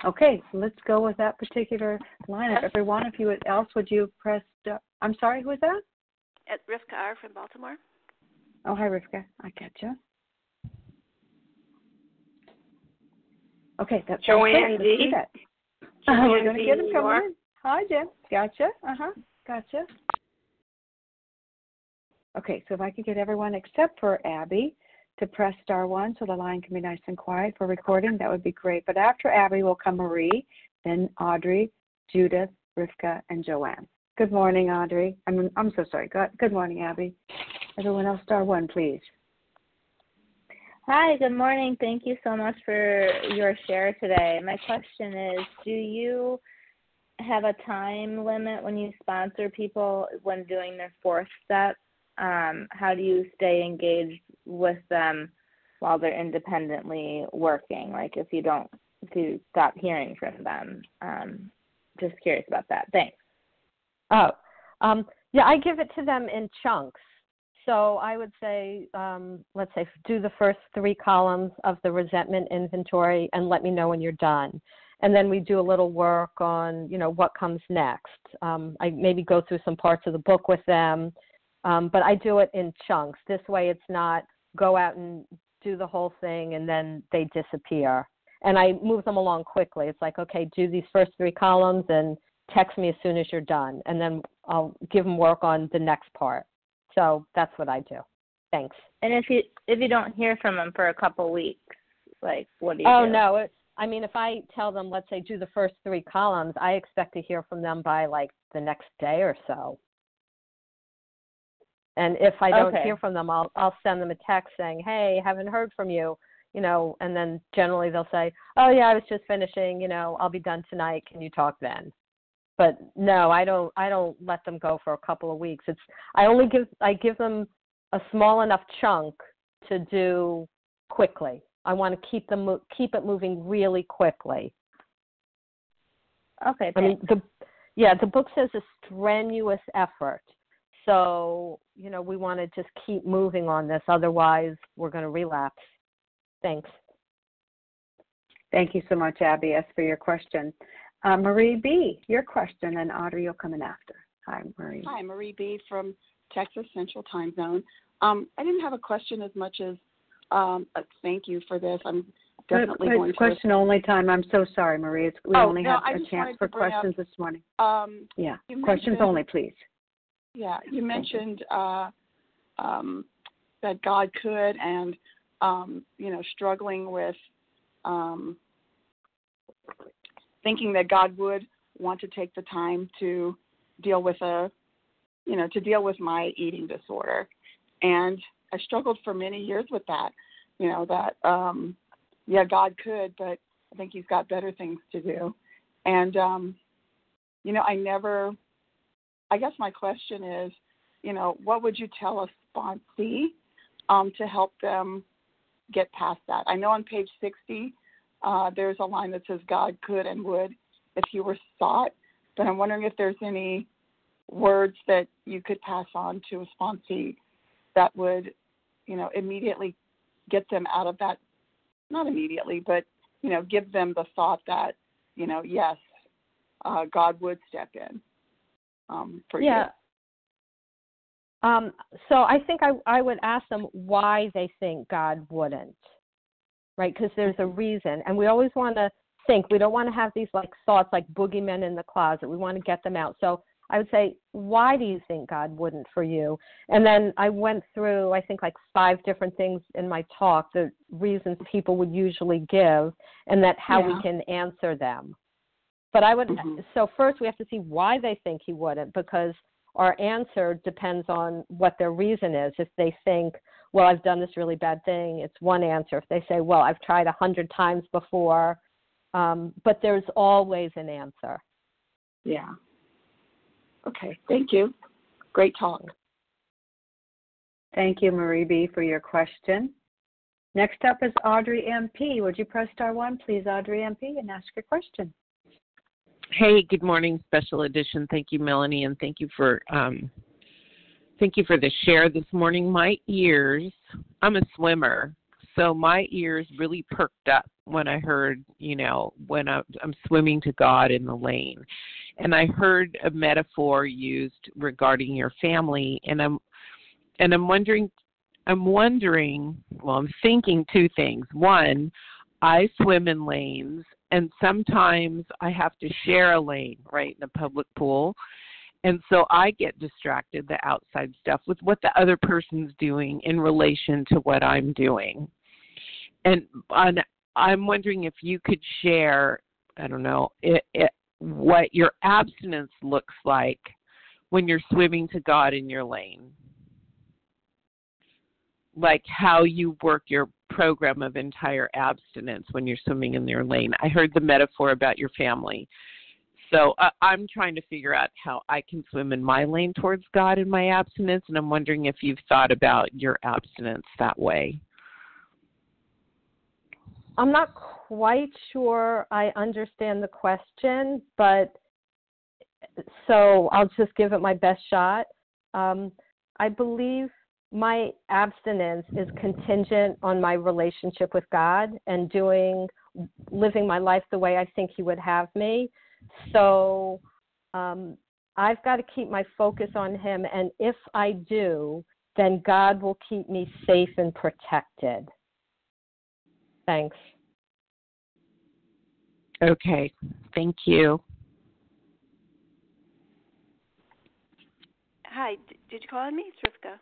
Okay, let's go with that particular lineup. Everyone, if you would, else would you press? Uh, I'm sorry, who is that? At Rivka R from Baltimore. Oh, hi, Rivka. I get you. Okay, that's Joanne great. D. That. Joanne Uh, we're going to get them New coming Hi, Jim. Gotcha. Uh huh. Gotcha. Okay, so if I could get everyone except for Abby to press star one so the line can be nice and quiet for recording, that would be great. But after Abby will come Marie, then Audrey, Judith, Rivka, and Joanne. Good morning, Audrey. I'm I'm so sorry. Good, good morning, Abby. Everyone else, star one, please. Hi, good morning. Thank you so much for your share today. My question is Do you have a time limit when you sponsor people when doing their fourth step? Um, how do you stay engaged with them while they're independently working? Like if you don't, if you stop hearing from them? Um, just curious about that. Thanks. Oh, um, yeah, I give it to them in chunks. So I would say, um, let's say, do the first three columns of the resentment inventory and let me know when you're done. And then we do a little work on, you know, what comes next. Um, I maybe go through some parts of the book with them, um, but I do it in chunks. This way, it's not go out and do the whole thing and then they disappear. And I move them along quickly. It's like, okay, do these first three columns and text me as soon as you're done, and then I'll give them work on the next part. So that's what I do. Thanks. And if you if you don't hear from them for a couple weeks, like what do you Oh do? no, it, I mean if I tell them, let's say, do the first three columns, I expect to hear from them by like the next day or so. And if I don't Okay. hear from them, I'll I'll send them a text saying, "Hey, haven't heard from you," you know, and then generally they'll say, "Oh yeah, I was just finishing, you know, I'll be done tonight. Can you talk then?" But no, I don't I don't let them go for a couple of weeks. It's I only give I give them a small enough chunk to do quickly. I want to keep them keep it moving really quickly. Okay. I mean the yeah, the book says a strenuous effort. So, you know, we want to just keep moving on this otherwise we're going to relapse. Thanks. Thank you so much, Abby S, for your question. Uh, Marie B, your question, and Audrey will come in after. Hi, Marie. Hi, Marie B. from Texas Central Time Zone. Um, I didn't have a question as much as um, a thank you for this. I'm definitely Good- going to. question only time. I'm so sorry, Marie. It's, we Oh, only no, have I a chance for to bring up- questions this morning. Um, Yeah, questions only, please. Yeah, you mentioned uh, um, that God could, and um, you know, struggling with um, thinking that God would want to take the time to deal with a, you know, to deal with my eating disorder, and I struggled for many years with that. You know that, um, yeah, God could, but I think He's got better things to do, and um, you know, I never. I guess my question is, you know, what would you tell a sponsee um, to help them get past that? I know on page 60 uh, there's a line that says God could and would if he were sought. But I'm wondering if there's any words that you could pass on to a sponsee that would, you know, immediately get them out of that, not immediately, but, you know, give them the thought that, you know, yes, uh, God would step in um, for yeah. you. Um, so I think I, I would ask them why they think God wouldn't, right? Because there's a reason. And we always want to think, we don't want to have these like thoughts like boogeymen in the closet. We want to get them out. So I would say, why do you think God wouldn't for you? And then I went through, I think, like five different things in my talk, the reasons people would usually give, and that how Yeah. we can answer them. But I would, Mhm. so first we have to see why they think he wouldn't, because our answer depends on what their reason is. If they think, well, I've done this really bad thing, it's one answer. If they say, well, I've tried a hundred times before, um, but there's always an answer. Yeah. Okay. Thank you. Great talk. Thank you, Marie B, for your question. Next up is Audrey MP. Would you press star one, please, Audrey MP, and ask your question? Hey, good morning, special edition. Thank you, Melanie, and thank you for um, thank you for the share this morning. My ears, I'm a swimmer, so my ears really perked up when I heard, you know, when I, I'm swimming to God in the lane, and I heard a metaphor used regarding your family, and I'm and I'm wondering, I'm wondering, well, I'm thinking two things. One, I swim in lanes and sometimes I have to share a lane right in a public pool. And so I get distracted, the outside stuff, with what the other person's doing in relation to what I'm doing. And on, I'm wondering if you could share, I don't know, it, it, what your abstinence looks like when you're swimming to God in your lane. Like how you work your program of entire abstinence when you're swimming in your lane. I heard the metaphor about your family. So uh, I'm trying to figure out how I can swim in my lane towards God in my abstinence, and I'm wondering if you've thought about your abstinence that way. I'm not quite sure I understand the question, but so I'll just give it my best shot. Um, I believe my abstinence is contingent on my relationship with God and doing, living my life the way I think He would have me. So um, I've got to keep my focus on Him, and if I do, then God will keep me safe and protected. Thanks. Okay, thank you. Hi, did you call on me? It's Rivka.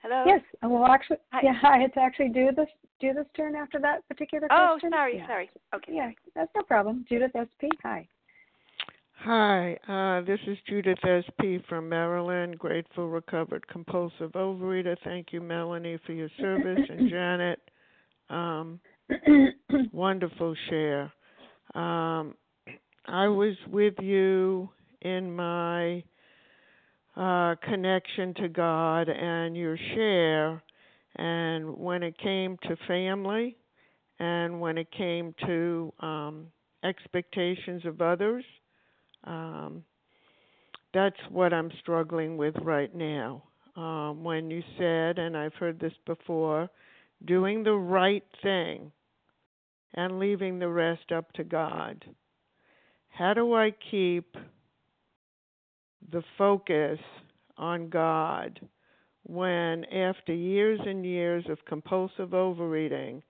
Hello. Yes, well, actually, Hi. yeah, I had to actually do this, do this turn after that particular Oh, question. sorry, Yeah. sorry. Okay. Yeah, that's no problem. Judith SP, hi. Hi, uh, this is Judith SP from Maryland, grateful recovered compulsive overeater. Thank you, Melanie, for your service, and Janet. Um, wonderful share. Um, I was with you in my uh, connection to God and your share, and when it came to family, and when it came to um, expectations of others, um, that's what I'm struggling with right now. Um, when you said, and I've heard this before, doing the right thing and leaving the rest up to God. How do I keep the focus on God when, after years and years of compulsive overeating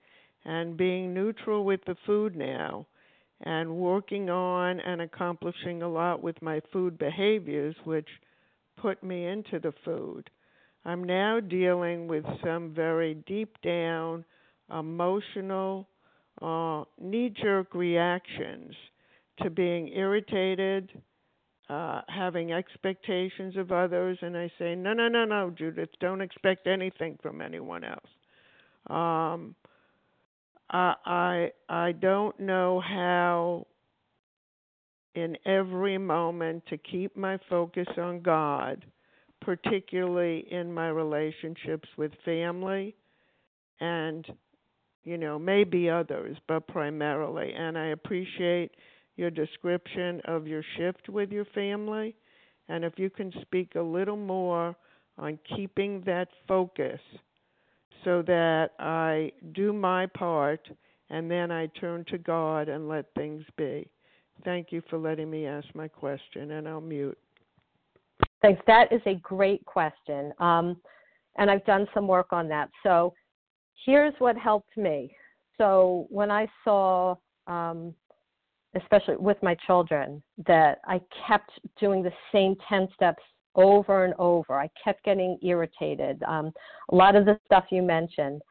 and being neutral with the food now, and working on and accomplishing a lot with my food behaviors, which put me into the food. I'm now dealing with some very deep down emotional, uh, knee jerk reactions to being irritated, uh, having expectations of others, and I say, no, no, no, no, Judith, don't expect anything from anyone else. Um, I I I don't know how in every moment to keep my focus on God, particularly in my relationships with family and you know, maybe others, but primarily. And I appreciate your description of your shift with your family. And if you can speak a little more on keeping that focus so that I do my part and then I turn to God and let things be. Thank you for letting me ask my question, and I'll mute. Thanks. That is a great question. Um, and I've done some work on that. So here's what helped me. So when I saw, um, especially with my children, that I kept doing the same 10 steps over and over, I kept getting irritated. Um, a lot of the stuff you mentioned.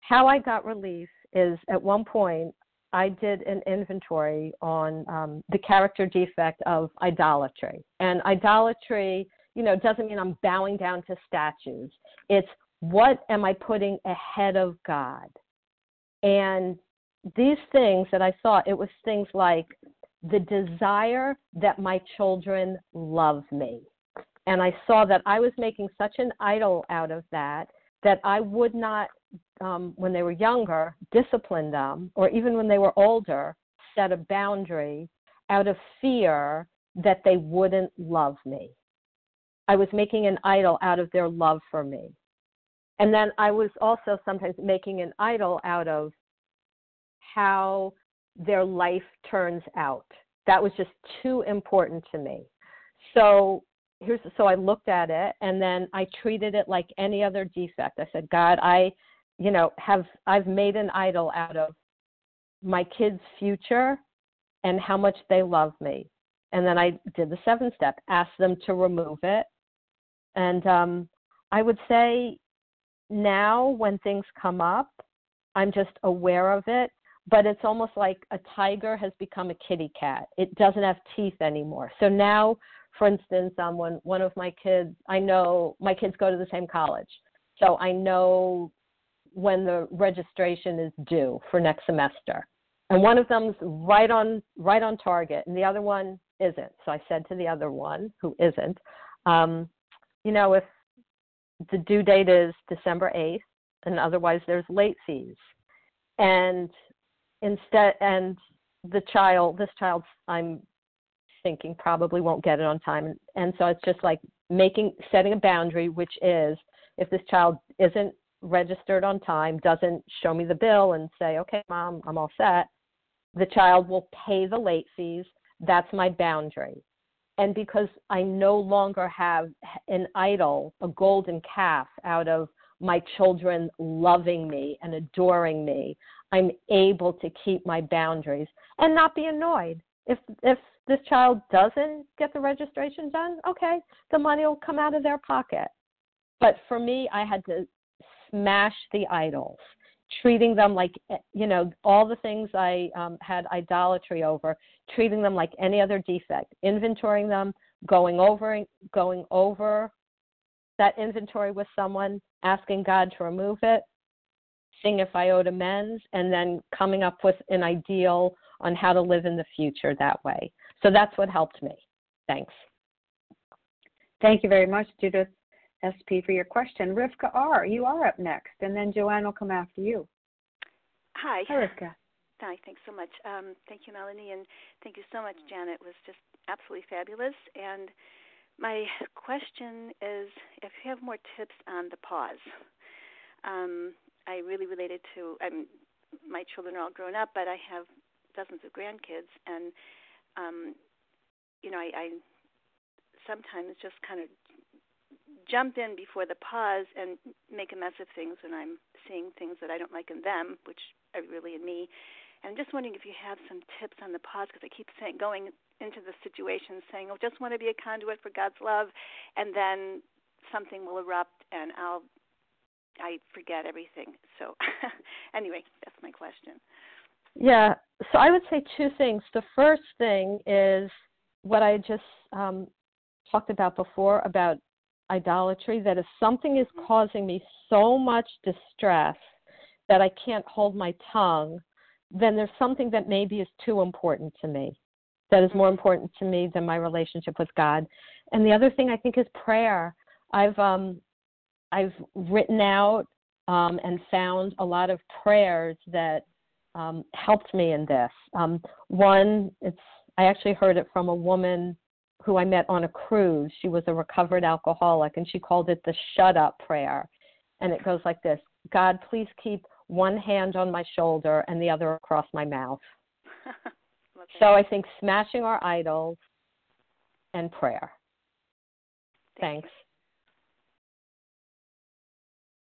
How I got relief is at one point I did an inventory on um, the character defect of idolatry. And idolatry, you know, doesn't mean I'm bowing down to statues. It's what am I putting ahead of God? And these things that I saw, it was things like the desire that my children love me. And I saw that I was making such an idol out of that that I would not um, when they were younger, discipline them, or even when they were older, set a boundary out of fear that they wouldn't love me. I was making an idol out of their love for me. And then I was also sometimes making an idol out of how their life turns out. That was just too important to me. So here's so I looked at it and then I treated it like any other defect. I said, God, I you know, have I've made an idol out of my kids' future and how much they love me. And then I did the seven step, asked them to remove it. And um, I would say now when things come up, I'm just aware of it, but it's almost like a tiger has become a kitty cat. It doesn't have teeth anymore. So now, for instance, um, when one of my kids, I know my kids go to the same college. So I know when the registration is due for next semester. And one of them's right on right on target, and the other one isn't. So I said to the other one who isn't, um, you know, if the due date is December eighth, and otherwise there's late fees, and instead, and the child, this child, I'm thinking probably won't get it on time, and so it's just like making setting a boundary, which is if this child isn't registered on time, doesn't show me the bill and say, okay, mom, I'm all set, the child will pay the late fees. That's my boundary. And because I no longer have an idol, a golden calf out of my children loving me and adoring me, I'm able to keep my boundaries and not be annoyed. If if this child doesn't get the registration done, okay, the money will come out of their pocket. But for me, I had to smash the idols, treating them like, eh, you know, all the things I um, had idolatry over, treating them like any other defect, inventorying them, going over, going over that inventory with someone, asking God to remove it, seeing if I owed amends, and then coming up with an ideal on how to live in the future that way. So that's what helped me. Thanks. Thank you very much, Judith. SP for your question. Rivka R., you are up next, and then Joanne will come after you. Hi. Hi, Rivka. Hi, thanks so much. Um, thank you, Melanie, and thank you so much, Janet. It was just absolutely fabulous. And my question is if you have more tips on the pause. Um, I really related to I'm my children are all grown up, but I have dozens of grandkids, and um, you know I, I sometimes just kind of jump in before the pause and make a mess of things when I'm seeing things that I don't like in them, which are really in me. And I'm just wondering if you have some tips on the pause because I keep saying going into the situation saying, "Oh, just want to be a conduit for God's love," and then something will erupt and I'll I forget everything. So anyway, that's my question. Yeah. So I would say two things. The first thing is what I just um, talked about before about idolatry, that if something is mm-hmm. causing me so much distress that I can't hold my tongue, then there's something that maybe is too important to me, that is more mm-hmm. important to me than my relationship with God. And the other thing I think is prayer. I've um I've written out um, and found a lot of prayers that um, helped me in this. Um, one, it's I actually heard it from a woman who I met on a cruise. She was a recovered alcoholic, and she called it the shut up prayer. And it goes like this God, please keep one hand on my shoulder and the other across my mouth. so I think smashing our idols and prayer. Thanks.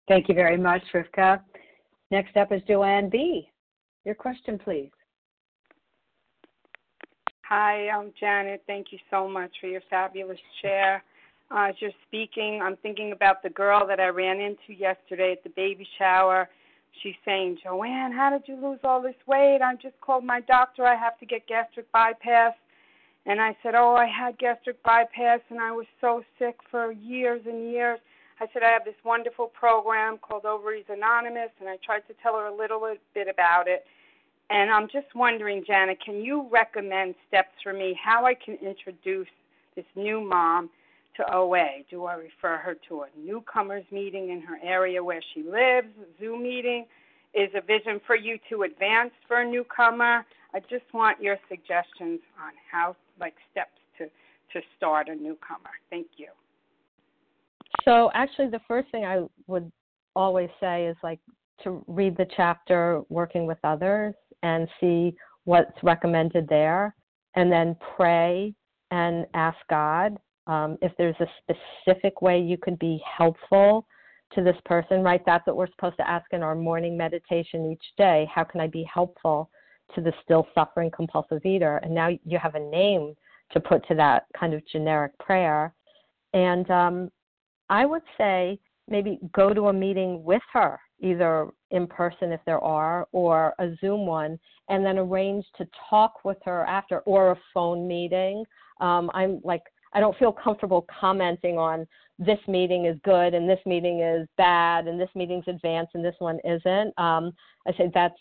Thank you very much, Rivka. Next up is Joanne B. Your question, please. Hi, I'm Janet. Thank you so much for your fabulous share. Uh, as you're speaking, I'm thinking about the girl that I ran into yesterday at the baby shower. She's saying, Joanne, how did you lose all this weight? I just called my doctor. I have to get gastric bypass. And I said, Oh, I had gastric bypass and I was so sick for years and years. I said, I have this wonderful program called Overeaters Anonymous, and I tried to tell her a little bit about it. And I'm just wondering, Janet, can you recommend steps for me how I can introduce this new mom to OA? Do I refer her to a newcomers meeting in her area where she lives, a Zoom meeting? Is a vision for you to advance for a newcomer? I just want your suggestions on how, like, steps to to start a newcomer. Thank you. So, actually, the first thing I would always say is like to read the chapter working with others and see what's recommended there, and then pray and ask God um, if there's a specific way you could be helpful to this person, right? That's what we're supposed to ask in our morning meditation each day. How can I be helpful to the still suffering compulsive eater? And now you have a name to put to that kind of generic prayer. And um, I would say maybe go to a meeting with her either in person if there are or a Zoom one, and then arrange to talk with her after or a phone meeting. Um, I'm like, I don't feel comfortable commenting on this meeting is good and this meeting is bad and this meeting's advanced and this one isn't. Um, I say that's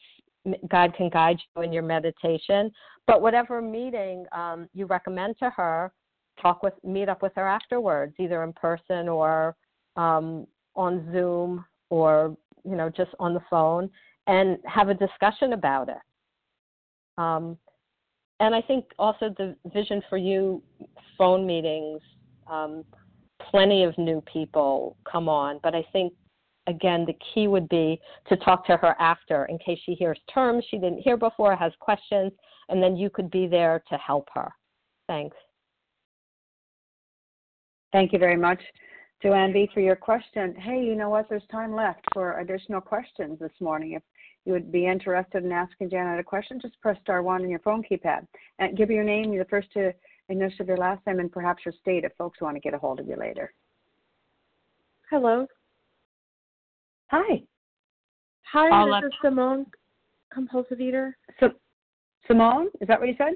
God can guide you in your meditation. But whatever meeting um, you recommend to her, talk with, meet up with her afterwards, either in person or um, on Zoom or you know, just on the phone and have a discussion about it. Um, and I think also the Vision for You phone meetings, um, plenty of new people come on, but I think again the key would be to talk to her after in case she hears terms she didn't hear before, has questions, and then you could be there to help her. Thanks. Thank you very much. Joanne B, for your question. Hey, you know what? There's time left for additional questions this morning. If you would be interested in asking Janet a question, just press star one on your phone keypad and give your name, the first to initial of your last name, and perhaps your state if folks want to get a hold of you later. Hello. Hi. Hi, Paula. this is Simone, compulsive eater. So, Simone, is that what you said?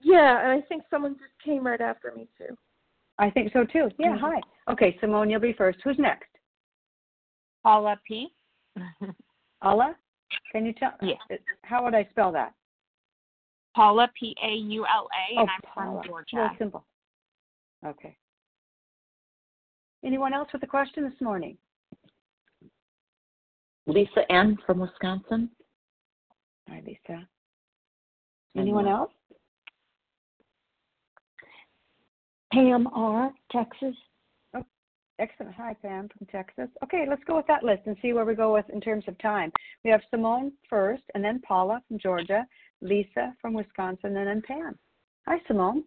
Yeah, and I think someone just came right after me too. I think so too. Yeah, mm-hmm. hi. Okay, Simone, you'll be first. Who's next? Paula P. Paula? Can you tell? Yes. How would I spell that? Paula P A U L A, and oh, I'm Paula. from Georgia. Very simple. Okay. Anyone else with a question this morning? Lisa N. from Wisconsin. Hi, Lisa. Anyone else? Pam R., Texas. Oh, excellent. Hi, Pam from Texas. Okay, let's go with that list and see where we go with in terms of time. We have Simone first, and then Paula from Georgia, Lisa from Wisconsin, and then Pam. Hi, Simone.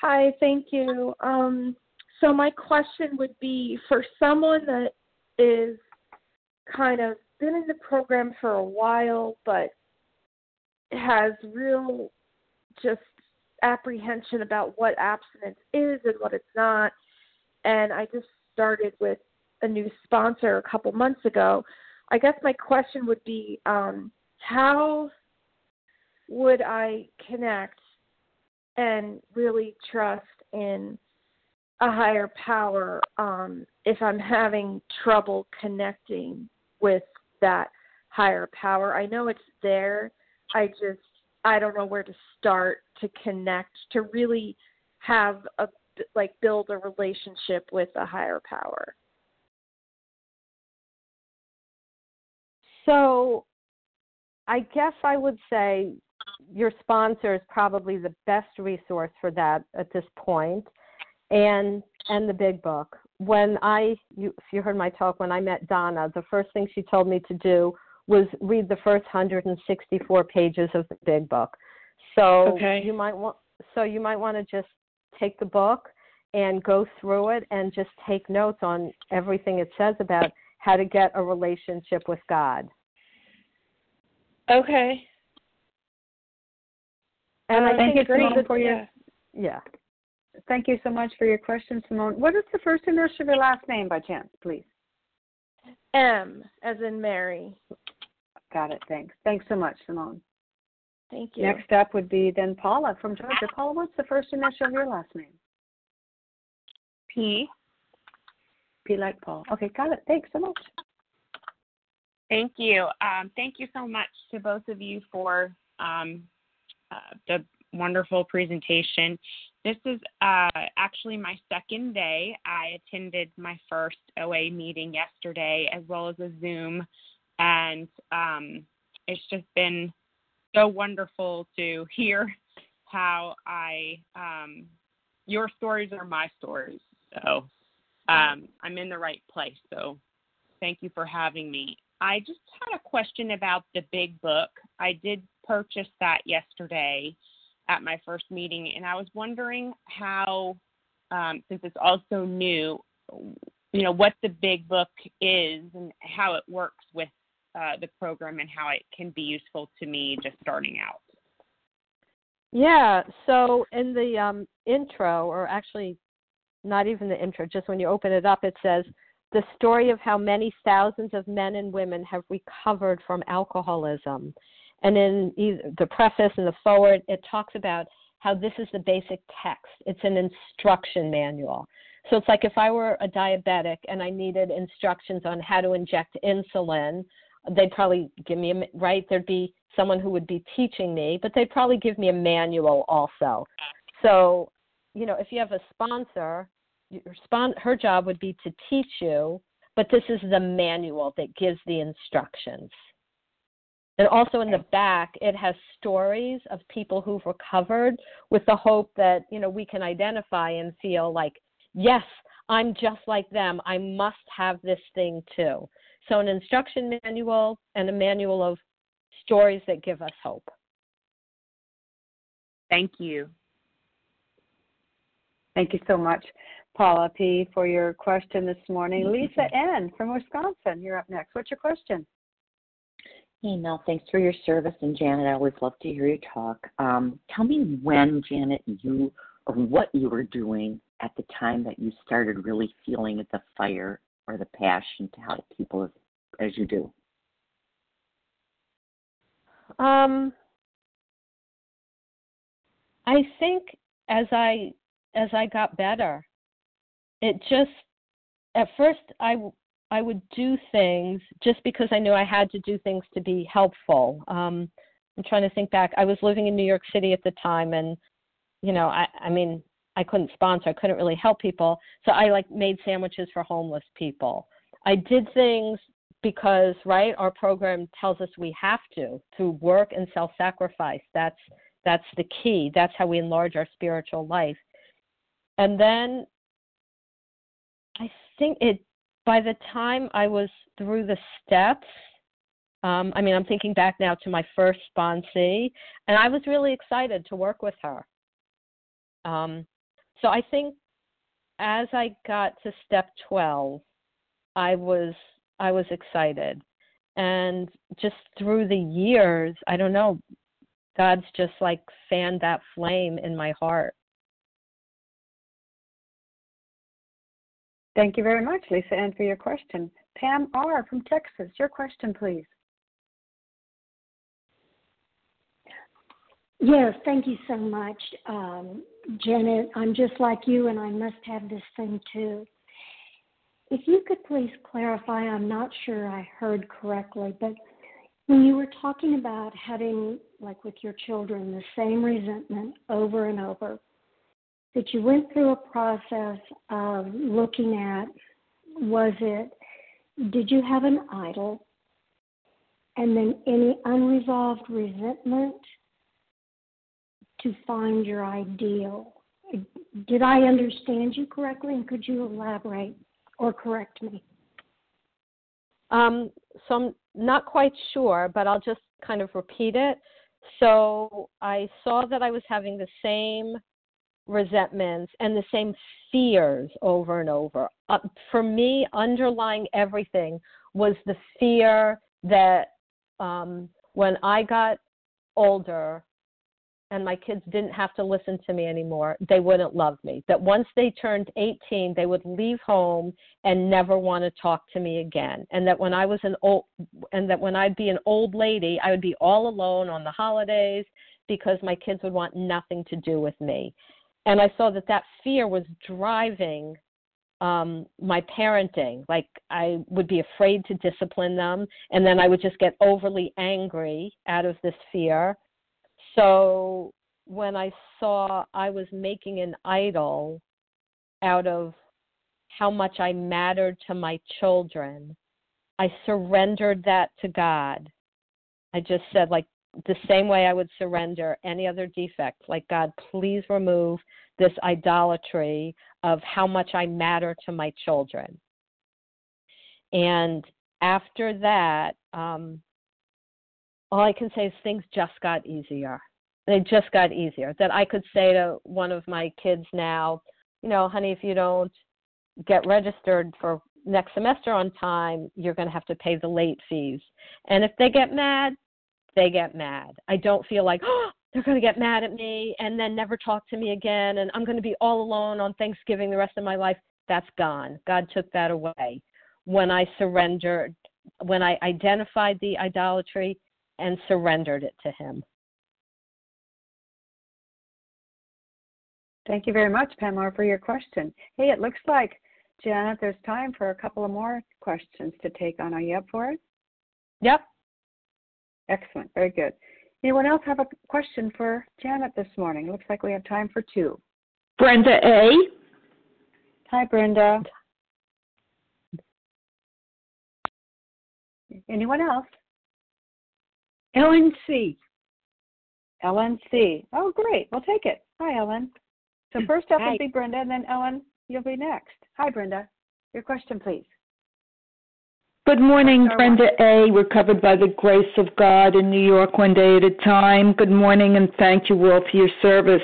Hi, thank you. Um, so my question would be for someone that is kind of been in the program for a while, but has real just apprehension about what abstinence is and what it's not. And I just started with a new sponsor a couple months ago. I guess my question would be um, how would I connect and really trust in a higher power um, if I'm having trouble connecting with that higher power? I know it's there. I just I don't know where to start to connect to really have a like build a relationship with a higher power. So I guess I would say your sponsor is probably the best resource for that at this point and and the big book when i you, if you heard my talk when i met donna the first thing she told me to do was read the first 164 pages of the big book so okay. you might want so you might want to just take the book and go through it and just take notes on everything it says about how to get a relationship with god okay and I thank think you Simone, for your yeah. Thank you so much for your question, Simone. What is the first initial of your last name, by chance, please? M, as in Mary. Got it. Thanks. Thanks so much, Simone. Thank you. Next up would be then Paula from Georgia. Paula, what's the first initial of your last name? P. P like Paul. Okay, got it. Thanks so much. Thank you. Um, thank you so much to both of you for um, uh, the wonderful presentation. This is uh, actually my second day. I attended my first OA meeting yesterday as well as a Zoom, and um, it's just been so wonderful to hear how I um, your stories are my stories. So um, I'm in the right place. So thank you for having me. I just had a question about the big book. I did purchase that yesterday at my first meeting, and I was wondering how, um, since it's also new, you know, what the big book is and how it works with uh, the program and how it can be useful to me just starting out. Yeah. So in the um, intro, or actually not even the intro, just when you open it up, it says the story of how many thousands of men and women have recovered from alcoholism. And in the preface and the forward, it talks about how this is the basic text. It's an instruction manual. So it's like if I were a diabetic and I needed instructions on how to inject insulin, they'd probably give me a right. There'd be someone who would be teaching me, but they'd probably give me a manual also. So, you know, if you have a sponsor, your spon- her job would be to teach you, but this is the manual that gives the instructions. And also in the back, it has stories of people who've recovered with the hope that, you know, we can identify and feel like, yes, I'm just like them. I must have this thing too. So, an instruction manual and a manual of stories that give us hope. Thank you. Thank you so much, Paula P., for your question this morning. Lisa N. from Wisconsin, you're up next. What's your question? Hey, Mel, thanks for your service. And Janet, I always love to hear you talk. Um, tell me when, Janet, you or what you were doing at the time that you started really feeling the fire or the passion to help people as, as you do. Um, I think as I as I got better, it just at first I I would do things just because I knew I had to do things to be helpful. Um, I'm trying to think back. I was living in New York City at the time, and you know, I, I mean, I couldn't sponsor. I couldn't really help people, so I like made sandwiches for homeless people. I did things because, right, our program tells us we have to through work and self-sacrifice. That's that's the key. That's how we enlarge our spiritual life. And then I think it by the time I was through the steps, um, I mean, I'm thinking back now to my first sponsee, and I was really excited to work with her. Um, so I think as I got to step 12, I was I was excited, and just through the years, I don't know, God's just like fanned that flame in my heart. Thank you very much, Lisa N. for your question. Pam R. from Texas, your question, please. Yes, thank you so much, um, Janet. I'm just like you, and I must have this thing too. If you could please clarify, I'm not sure I heard correctly, but when you were talking about having, like with your children, the same resentment over and over, that you went through a process of looking at was it, did you have an idol? and then any unresolved resentment to find your ideal. Did I understand you correctly, and could you elaborate or correct me? Um, so I'm not quite sure, but I'll just kind of repeat it. So I saw that I was having the same resentments and the same fears over and over. Uh, for me, underlying everything was the fear that um, when I got older, and my kids didn't have to listen to me anymore, they wouldn't love me. That once they turned 18, they would leave home and never want to talk to me again. And that when I was an old and that when I'd be an old lady, I would be all alone on the holidays because my kids would want nothing to do with me. And I saw that that fear was driving um my parenting like i would be afraid to discipline them and then i would just get overly angry out of this fear so when I saw I was making an idol out of how much I mattered to my children, I surrendered that to God. I just said, like, the same way I would surrender any other defect, like, God, please remove this idolatry of how much I matter to my children. And after that, um, all I can say is things just got easier. They just got easier. That I could say to one of my kids now, you know, honey, if you don't get registered for next semester on time, you're going to have to pay the late fees. And if they get mad, they get mad. I don't feel like, oh, they're going to get mad at me and then never talk to me again and I'm going to be all alone on Thanksgiving the rest of my life. That's gone. God took that away. When I surrendered, when I identified the idolatry and surrendered it to Him. Thank you very much, Pamela, for your question. Hey, it looks like, Janet, there's time for a couple of more questions to take on. Are you up for it? Yep. Excellent. Very good. Anyone else have a question for Janet this morning? It looks like we have time for two. Brenda A. Hi, Brenda. Anyone else? Ellen C. Ellen C. Oh, great. We'll take it. Hi, Ellen. So first up Hi. will be Brenda, and then Ellen, you'll be next. Hi, Brenda. Your question, please. Good morning, Brenda A. We're covered by the grace of God in New York one day at a time. Good morning and thank you all for your service.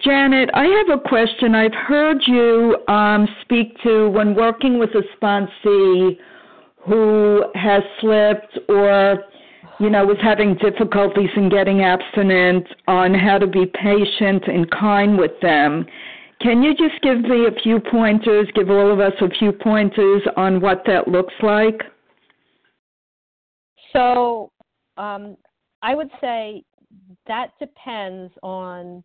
Janet, I have a question. I've heard you um, speak to when working with a sponsee who has slipped or you know, was having difficulties in getting abstinent on how to be patient and kind with them. Can you just give me a few pointers, give all of us a few pointers on what that looks like? So um, I would say that depends on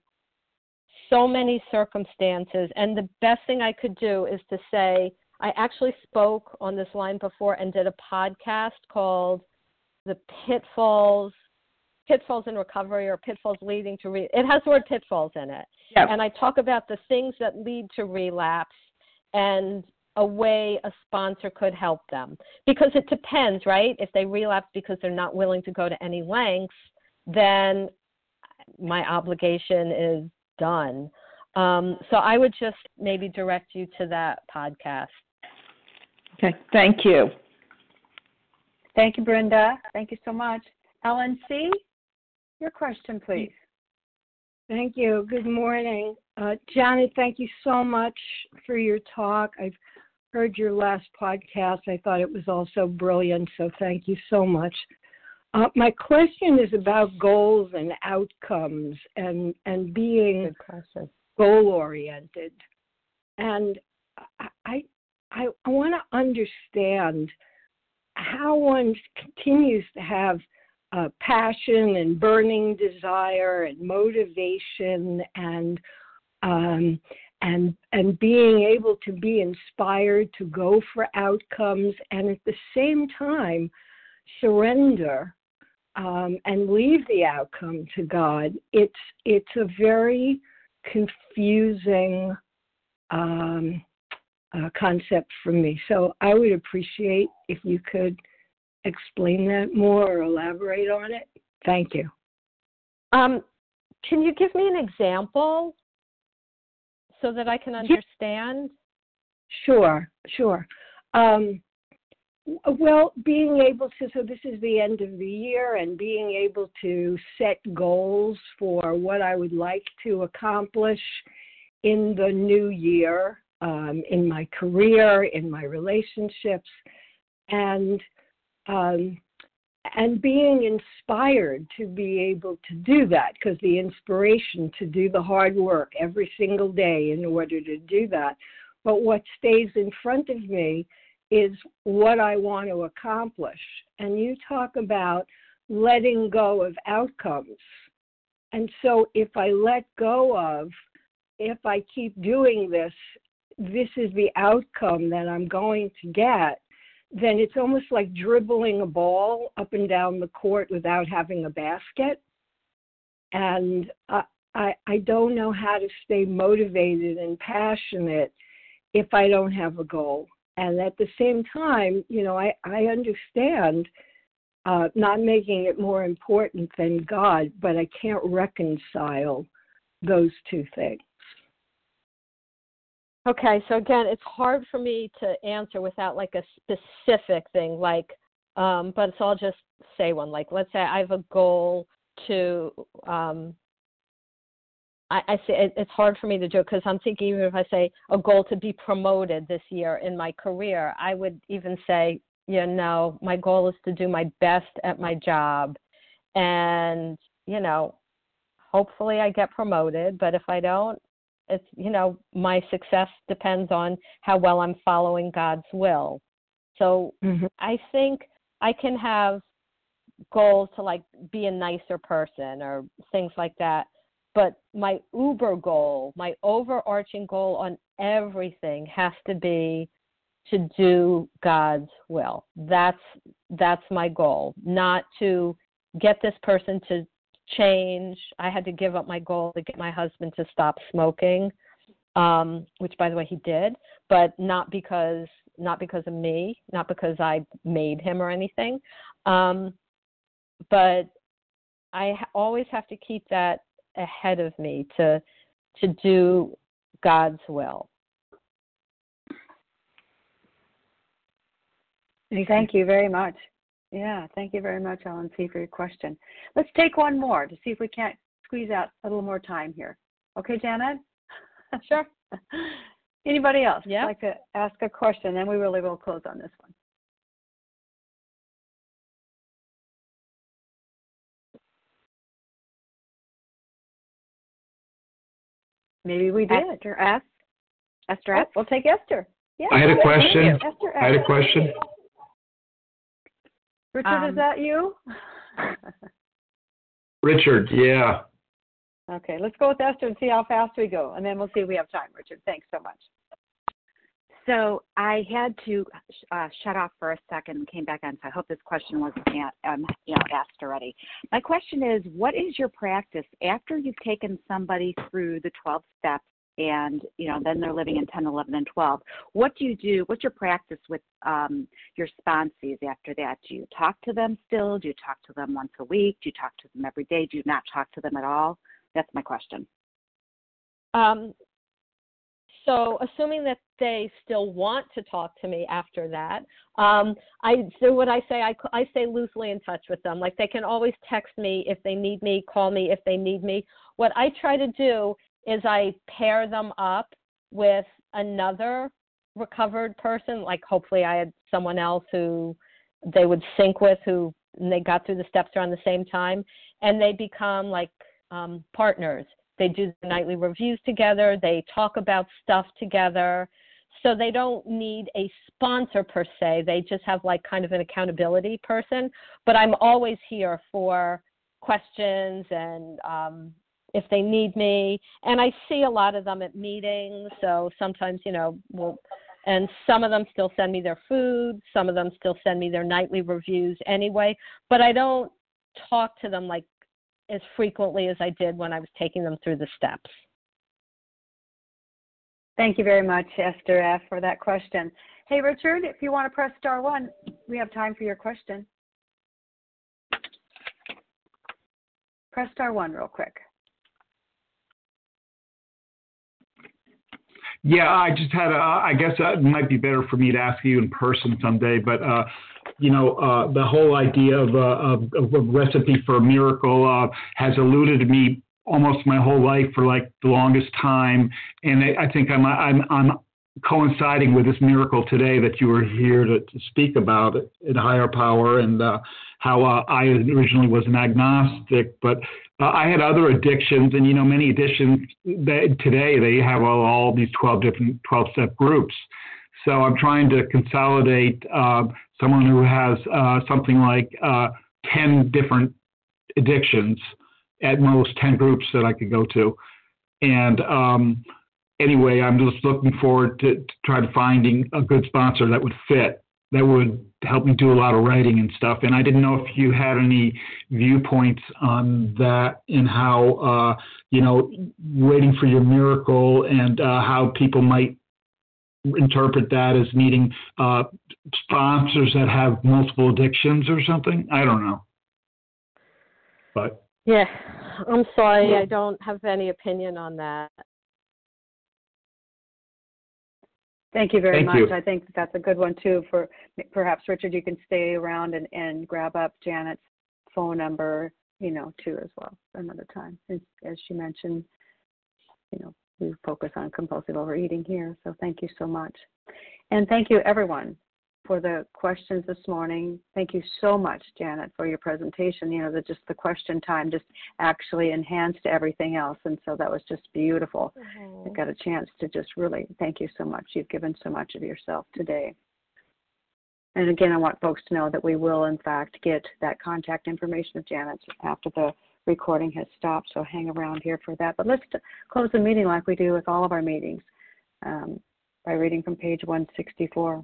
so many circumstances. And the best thing I could do is to say, I actually spoke on this line before and did a podcast called The Pitfalls. Pitfalls in recovery or pitfalls leading to re- it has the word pitfalls in it. And i talk about the things that lead to relapse and a way a sponsor could help them. Because it depends right? If they relapse because they're not willing to go to any lengths then my obligation is done. Um, so i would just maybe direct you to that podcast. Okay, thank you. Thank you, Brenda. Thank you so much. Ellen C., your question, please. Thank you. Good morning. Uh, Janet, thank you so much for your talk. I've heard your last podcast. I thought it was also brilliant, so thank you so much. Uh, my question is about goals and outcomes and, and being goal oriented. And I, I, I, I want to understand how one continues to have passion and burning desire and motivation and um, and and being able to be inspired to go for outcomes and at the same time surrender um, and leave the outcome to God. It's it's a very confusing um, uh, concept for me. So I would appreciate if you could explain that more or elaborate on it? Thank you. Um, can you give me an example so that I can understand? Sure, sure. Um, well, being able to, so this is the end of the year, and being able to set goals for what I would like to accomplish in the new year, um, in my career, in my relationships, and um, and being inspired to be able to do that because the inspiration to do the hard work every single day in order to do that. But what stays in front of me is what I want to accomplish. And you talk about letting go of outcomes. And so if I let go of, if I keep doing this, this is the outcome that I'm going to get then it's almost like dribbling a ball up and down the court without having a basket. And I, I, I don't know how to stay motivated and passionate if I don't have a goal. And at the same time, you know, I, I understand uh, not making it more important than God, but I can't reconcile those two things. Okay, so again, it's hard for me to answer without like a specific thing, like, um, but so I'll just say one. Like, let's say I have a goal to, um, I, I say it, it's hard for me to do because I'm thinking even if I say a goal to be promoted this year in my career, I would even say, you know, my goal is to do my best at my job, and you know, hopefully I get promoted. But if I don't, it's you know my success depends on how well i'm following god's will. So mm-hmm. i think i can have goals to like be a nicer person or things like that but my uber goal my overarching goal on everything has to be to do god's will. That's that's my goal. Not to get this person to change. I had to give up my goal to get my husband to stop smoking, um, which by the way he did, but not because not because of me, not because I made him or anything. Um, but I always have to keep that ahead of me to to do God's will. Thank you very much. Yeah, thank you very much, Ellen C, for your question. Let's take one more to see if we can't squeeze out a little more time here. Okay, Janet? Sure. Anybody else yeah. like to ask a question? Then we really will close on this one. Maybe we did. Esther F. Esther oh, F. We'll take Esther. Yeah, I had a question. Esther I had a question. Richard, Um, is that you? Richard, yeah. okay, let's go with Esther and see how fast we go, and then we'll see if we have time. Richard, thanks so much. So I had to uh, shut off for a second and came back on. So I hope this question wasn't um, you know, asked already. My question is, what is your practice after you've taken somebody through the 12 steps and you know then they're living in 10 11 and 12 what do you do what's your practice with um, your sponsees after that? Do you talk to them still? Do you talk to them once a week? Do you talk to them every day? Do you not talk to them at all? That's my question. Um, so assuming that they still want to talk to me after that um, i so what i say I, I stay loosely in touch with them. Like they can always text me if they need me call me if they need me. What i try to do is I pair them up with another recovered person. Like hopefully I had someone else who they would sync with who they got through the steps around the same time and they become like um, partners. They do the nightly reviews together, they talk about stuff together. So they don't need a sponsor per se. They just have like kind of an accountability person. But I'm always here for questions and um, if they need me. And I see a lot of them at meetings, so sometimes, you know, we'll and some of them still send me their food, some of them still send me their nightly reviews anyway, but I don't talk to them like as frequently as I did when I was taking them through the steps. Thank you very much, Esther F., for that question. Hey, Richard, if you want to press star one, we have time for your question. Press star one real quick. Yeah, I just had a, I guess it might be better for me to ask you in person someday, but, uh, you know, uh, the whole idea of, uh, of, of a recipe for a miracle uh, has eluded me almost my whole life for like the longest time. And I, I think I'm, I'm, I'm coinciding with this miracle today that you were here to, to speak about in higher power and uh, how uh, I originally was an agnostic, but uh, I had other addictions, and you know, many addictions that today they have all, all these 12 different 12 step groups. So I'm trying to consolidate uh, someone who has uh, something like uh, 10 different addictions, at most 10 groups that I could go to, and um, anyway, I'm just looking forward to, to try to finding a good sponsor that would fit, that would help me do a lot of writing and stuff. And I didn't know if you had any viewpoints on that and how, uh, you know, waiting for your miracle and uh, how people might interpret that as needing uh, sponsors that have multiple addictions or something. I don't know. But yeah, I'm sorry. I don't have any opinion on that. Thank you very Thank much. you. I think that's a good one too. For perhaps Richard, you can stay around and, and grab up Janet's phone number, you know, too as well another time. As, as she mentioned, you know, we focus on compulsive overeating here. So thank you so much, and thank you everyone for the questions this morning. Thank you so much, Janet, for your presentation. You know, the, just the question time just actually enhanced everything else. And so that was just beautiful. I got a chance to just really thank you so much. You've given so much of yourself today. And again, I want folks to know that we will, in fact, get that contact information of Janet's after the recording has stopped. So hang around here for that. But let's t- close the meeting like we do with all of our meetings um, by reading from page 164.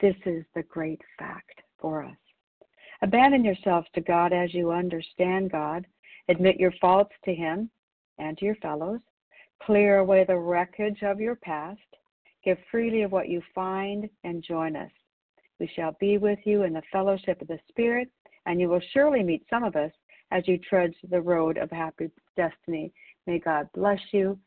This is the great fact for us. Abandon yourselves to God as you understand God. Admit your faults to Him and to your fellows. Clear away the wreckage of your past. Give freely of what you find and join us. We shall be with you in the fellowship of the Spirit, and you will surely meet some of us as you trudge the road of happy destiny. May God bless you